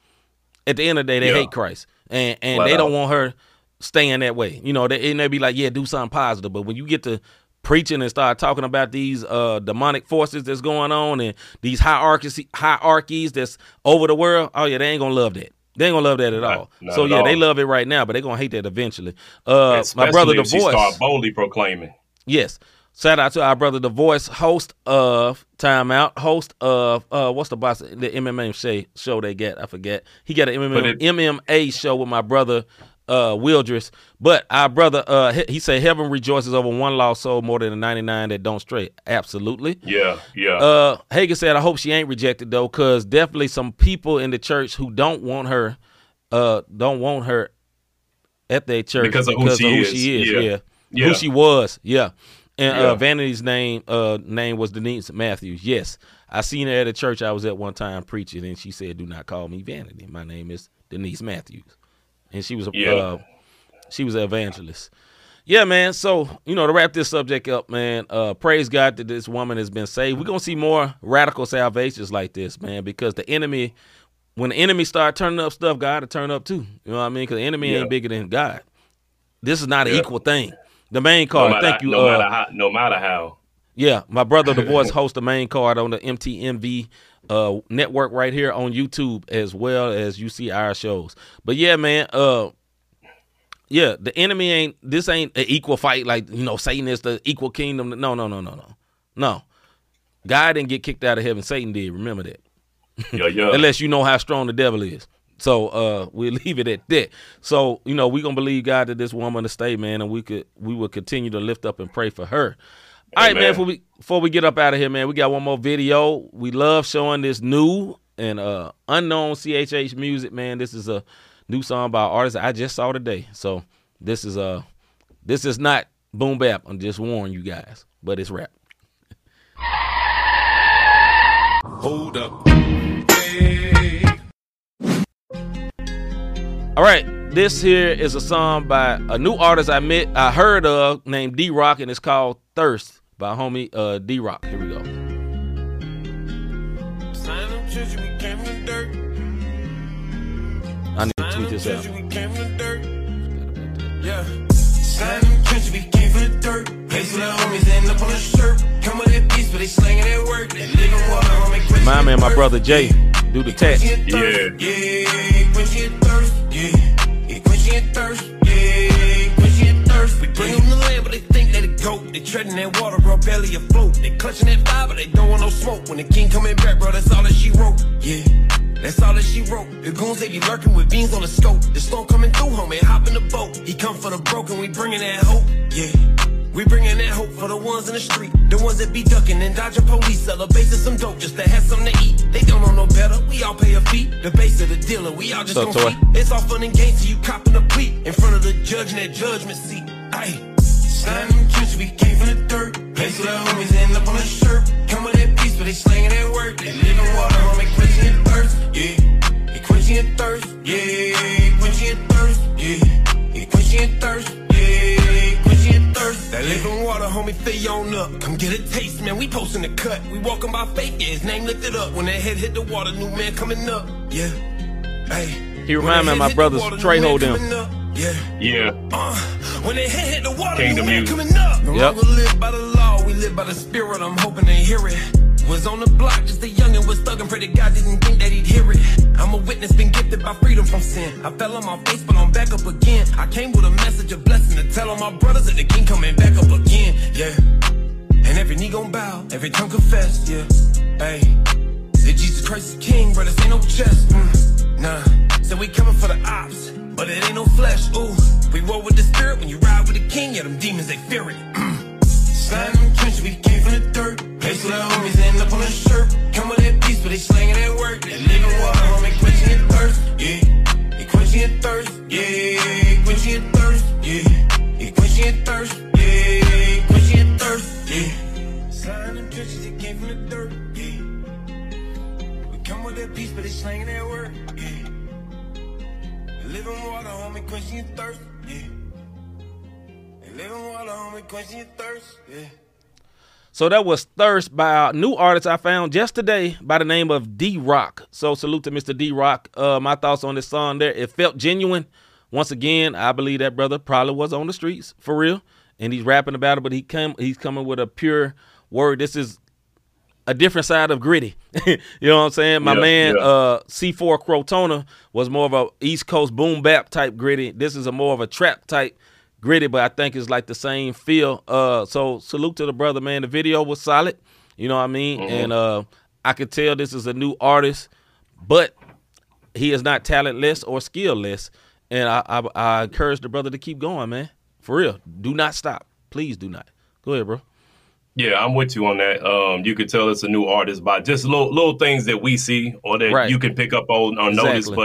At the end of the day, they Yeah. hate Christ, and and they don't want her staying that way. You know, they and they be like, yeah, do something positive. But when you get to preaching and start talking about these uh demonic forces that's going on and these hierarchies hierarchies that's over the world, oh yeah, they ain't gonna love that. They ain't gonna love that at all. not so at yeah, they love it right now, but they gonna hate that eventually. Uh, my brother, the voice. start boldly proclaiming. Yes. Shout out to our brother, the voice, host of Timeout, host of uh, what's the boss, the MMA show, show they get? I forget. He got an MMA, it- MMA show with my brother, uh, Wildress. But our brother, uh, he, he said, "Heaven rejoices over one lost soul more than the ninety nine that don't stray." Absolutely. Yeah, yeah. Uh, Hagen said, "I hope she ain't rejected though, because definitely some people in the church who don't want her, uh, don't want her at their church Because of who she is. Yeah. Yeah. Yeah. who she was. Yeah, and Yeah. uh, Vanity's name, uh, name was Denise Matthews. Yes, I seen her at a church I was at one time preaching, and she said, "Do not call me Vanity. My name is Denise Matthews," and she was a Yeah. uh, she was an evangelist. Yeah, man. So, you know, to wrap this subject up, man, uh, praise God that this woman has been saved. We're gonna see more radical salvations like this, man, because the enemy when the enemy start turning up stuff, God will turn up too. You know what I mean? Because the enemy Yeah. ain't bigger than God. This is not an equal thing. The main no card, matter, thank you. no uh, matter how. No matter how. yeah, my brother, the voice, hosts the main card on the MTMV uh, network right here on YouTube, as well as you see our shows. But yeah, man, uh, yeah, the enemy ain't. This ain't an equal fight. Like you know, Satan is the equal kingdom. No, no, no, no, no, no. God didn't get kicked out of heaven. Satan did. Remember that Yeah, yeah. unless you know how strong the devil is. So uh we'll leave it at that. So, you know, we're gonna believe God that this woman to stay, man, and we could we will continue to lift up and pray for her. All right, man, before we before we get up out of here, man, we got one more video. We love showing this new and uh unknown CHH music, man. This is a new song by an artist I just saw today. So this is uh this is not boom bap. I'm just warning you guys, but it's rap. Hold up. Hey. All right, this here is a song by a new artist I met, I heard of named D Rock, and it's called "Thirst" by homie uh, D Rock. Here we go. I need to tweet this out. Yeah. Slime them trenches, we came from the dirt. Place with the homies, end up on the shirt. Come with that beast, but they slanging that work. That living water, homie. quench My your man, my thirst. brother Jay, do the Quench text. your Yeah. thirst. Yeah, quench your thirst. Yeah, yeah, quench your thirst. Yeah, quench your thirst. We bring they the goat. They treading that water, bro, belly afloat. They clutching that fire, but they don't want no smoke. When the king coming back, bro, that's all that she wrote. Yeah. That's all that she wrote. The goons, they be lurking with beans on the scope. The storm coming through, homie, hop in the boat. He come for the broken, we bringing that hope. Yeah. We bringing that hope for the ones in the street. The ones that be ducking and dodging police. Sell a base of some dope just to have something to eat. They don't know no better. We all pay a fee. The base of the dealer, we all just up, see. It's all fun and games till you copping a plea in front of the judge in that judgment seat. Aye. Sliding them trenches, we came from the dirt. Place with our homies, end up on a shirt. Come with that piece, but they slanging that work. They live in water, homie, quenching your thirst. Yeah, they quenching your thirst. Yeah, quenching your thirst. Yeah, they quenching your thirst. Yeah, quenching your thirst. That living water, homie, fill on up. Come get a taste, man. We posting the cut. We walking by faith, yeah, his name lifted up. When that head hit the water, new man coming up. Yeah, hey. He When remind me of my head hit the brothers water, new Trejo them. Yeah. Yeah. Uh, when they hit, hit the water, Kingdom new man music. coming up. No Yep. longer live by the law, we live by the spirit. I'm hoping they hear it. Was on the block, just a youngin' was thuggin', pray to God didn't think that he'd hear it. I'm a witness, been gifted by freedom from sin. I fell on my face, but I'm back up again. I came with a message of blessing to tell all my brothers that the king coming back up again. Yeah. And every knee gon' bow, every tongue confess, yeah. Hey. Say Jesus Christ is king, brothers ain't no chest. Mm, nah. Said we coming for the ops, but it ain't no flesh. Ooh. We roll with the spirit when you ride with the king, yeah, them demons they fear it. Mm. Sliding them trenches, we came from the dirt. Place our homies, end up on a shirt. Come with that piece, but they slanging that work. They live in water, homie, quenching your thirst. Yeah, they quenching your thirst. Yeah, quenching your thirst. Yeah, they quenching your thirst. Yeah, quenching your thirst. Yeah. Sliding them trenches, it came from the dirt. Yeah. We come with that piece, but they slanging that work. In water, homie, quenching your thirst. Yeah. In water, homie, quenching your thirst. Yeah. So that was Thirst by a new artist I found just today by the name of D Rock. So salute to Mr. D Rock. Uh, my thoughts on this song there. It felt genuine. Once again, I believe that brother probably was on the streets for real, and he's rapping about it. But he come he's coming with a pure word. This is a different side of gritty. you know what I'm saying? My Yeah, man, yeah. uh, C4 Crotona was more of a East Coast boom bap type gritty. This is a more of a trap type gritty, but I think it's like the same feel. Uh, so salute to the brother, man. The video was solid. You know what I mean? Mm-hmm. And uh, I could tell this is a new artist, but he is not talentless or skillless. And I, I, I encourage the brother to keep going, man. For real. Do not stop. Please do not. Go ahead, bro. Yeah, I'm with you on that. Um, you could tell it's a new artist by just little little things that we see or that Right. you can pick up on or notice. Exactly.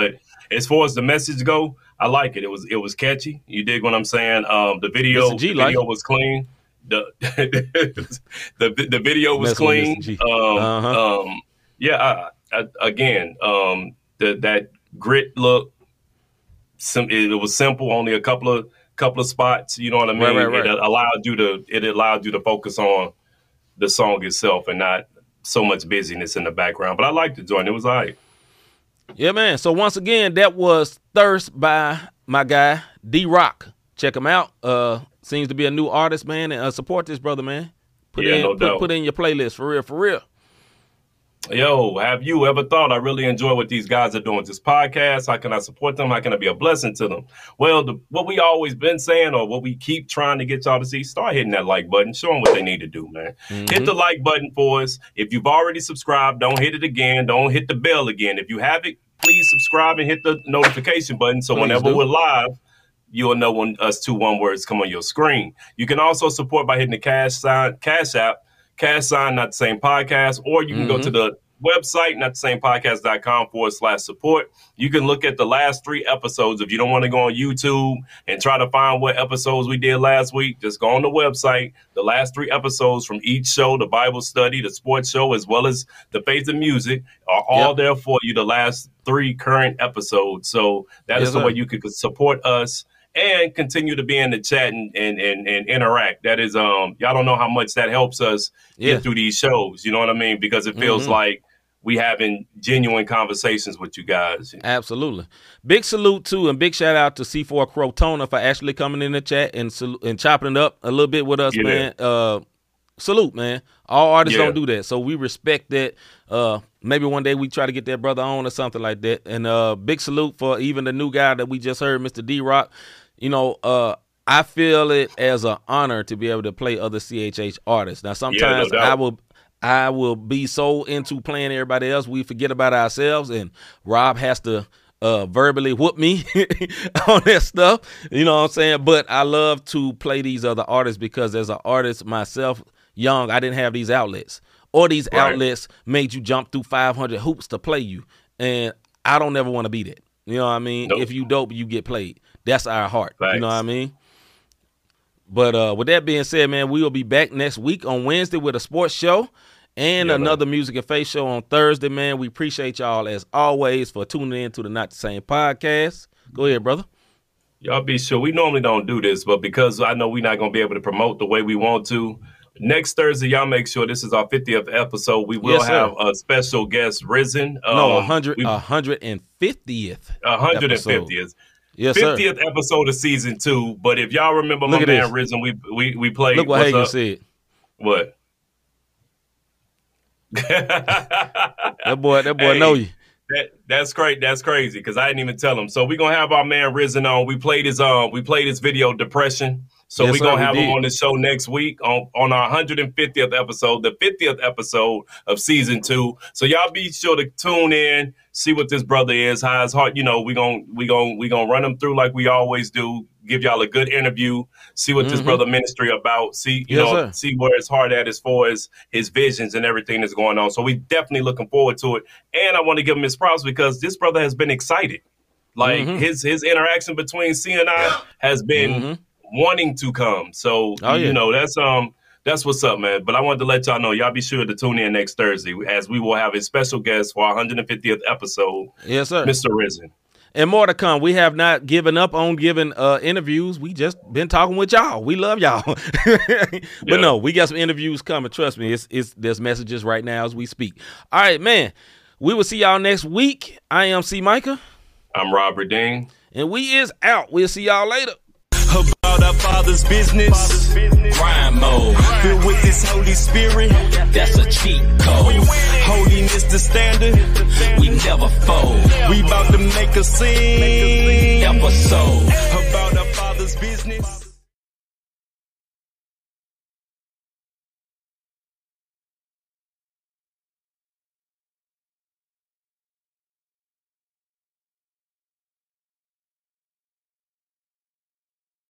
But as far as the message go, I like it. It was it was catchy. You dig what I'm saying? Um, the video G the video was clean. The the the video was Messing clean. Um, Uh-huh. um, yeah. I, I, again, um, the, that grit look. Sim- it, it was simple. Only a couple of couple of spots. You know what I mean? Right, right, right. It allowed you to it allowed you to focus on the song itself and not so much busyness in the background. But I liked the joint. It was all right. Yeah, man. So once again, that was Thirst by my guy D Rock. Check him out. Uh, seems to be a new artist, man. And uh, support this brother, man. Put Yeah, in, no put, doubt. put in your playlist for real, for real. Yo, have you ever thought I really enjoy what these guys are doing? This podcast, how can I support them? How can I be a blessing to them? Well, the, what we always been saying, or what we keep trying to get y'all to see, start hitting that like button. Show them what they need to do, man. Mm-hmm. Hit the like button for us. If you've already subscribed, don't hit it again. Don't hit the bell again. If you have it, please subscribe and hit the notification button so Please whenever do. we're live, you'll know when us two one words come on your screen. You can also support by hitting the cash sign, cash app, cash sign, not the same podcast, or you can go to mm-hmm. the website, not the same podcast.com forward slash support. You can look at the last three episodes. If you don't want to go on YouTube and try to find what episodes we did last week, just go on the website. The last three episodes from each show, the Bible study, the sports show, as well as the faith and music, are all Yep. there for you. The last three current episodes. So that is the way you could support us and continue to be in the chat and, and, and, and interact. That is, um, y'all don't know how much that helps us Yeah. get through these shows. You know what I mean? Because it feels Mhm. like we having genuine conversations with you guys. Absolutely. Big salute to and big shout out to C4 Crotona for actually coming in the chat and and chopping it up a little bit with us, Yeah. man. Uh, salute, man. All artists Yeah. don't do that, so we respect that. Uh, maybe one day we try to get that brother on or something like that. And uh, big salute for even the new guy that we just heard, Mr. D Rock. You know, uh, I feel it as an honor to be able to play other CHH artists. Now, sometimes doubt. I will I will be so into playing everybody else, we forget about ourselves, and Rob has to uh, verbally whoop me on that stuff. You know what I'm saying? But I love to play these other artists because as an artist myself, young, I didn't have these outlets. Or these Right. outlets made you jump through 500 hoops to play you. And I don't ever want to be that. You know what I mean? Nope. If you dope, you get played. That's our heart. You know what I mean? But uh, with that being said, man, we will be back next week on Wednesday with a sports show and Yeah, man. another music and face show on Thursday, man. We appreciate y'all as always for tuning in to the Not the Same podcast. Go ahead, brother. Y'all be sure. We normally don't do this, but because I know we're not going to be able to promote the way we want to, next Thursday, y'all make sure this is our 50th episode. We will Yes, have a special guest, Risen. no, Um, 100, we- 150th. 150th. Yes, sir. 50th episode of season two. But if y'all remember my Look at man this. Risen, we we we played. Look what Hagen up? said. What? That boy, that boy Hey. know you. That that's great. That's crazy because I didn't even tell him. So we're gonna have our man Risen on. We played his um we played his video Depression. So Yes, we're gonna we have him on the show next week on on our 150th episode, the 50th episode of season two. So y'all be sure to tune in, see what this brother is, how his heart. You know, we're gonna we gonna we gonna run him through like we always do. Give y'all a good interview. See what this Mhm. brother ministry about. See you Yes, know sir. see where his heart at as far as his visions and everything that's going on. So we definitely looking forward to it. And I want to give him his props because this brother has been excited. Like Mhm. his his interaction between C and I has been Mhm. Wanting to come. So Oh, yeah. you know that's um that's what's up, man. But I wanted to let y'all know, y'all be sure to tune in next Thursday as we will have a special guest for our 150th episode, Yes, sir. Mr. Risen. And more to come. We have not given up on giving uh, interviews. We just been talking with y'all. We love y'all. but Yeah. no, we got some interviews coming. Trust me, it's it's there's messages right now as we speak. All right, man. We will see y'all next week. I am C Micah, I'm Rob Redeemed. and we is out. We'll see y'all later. About our Father's business. Grind mode. Filled with His Holy Spirit. That's a cheat code. Holiness the standard. We never fold. We about to make a scene. Episode.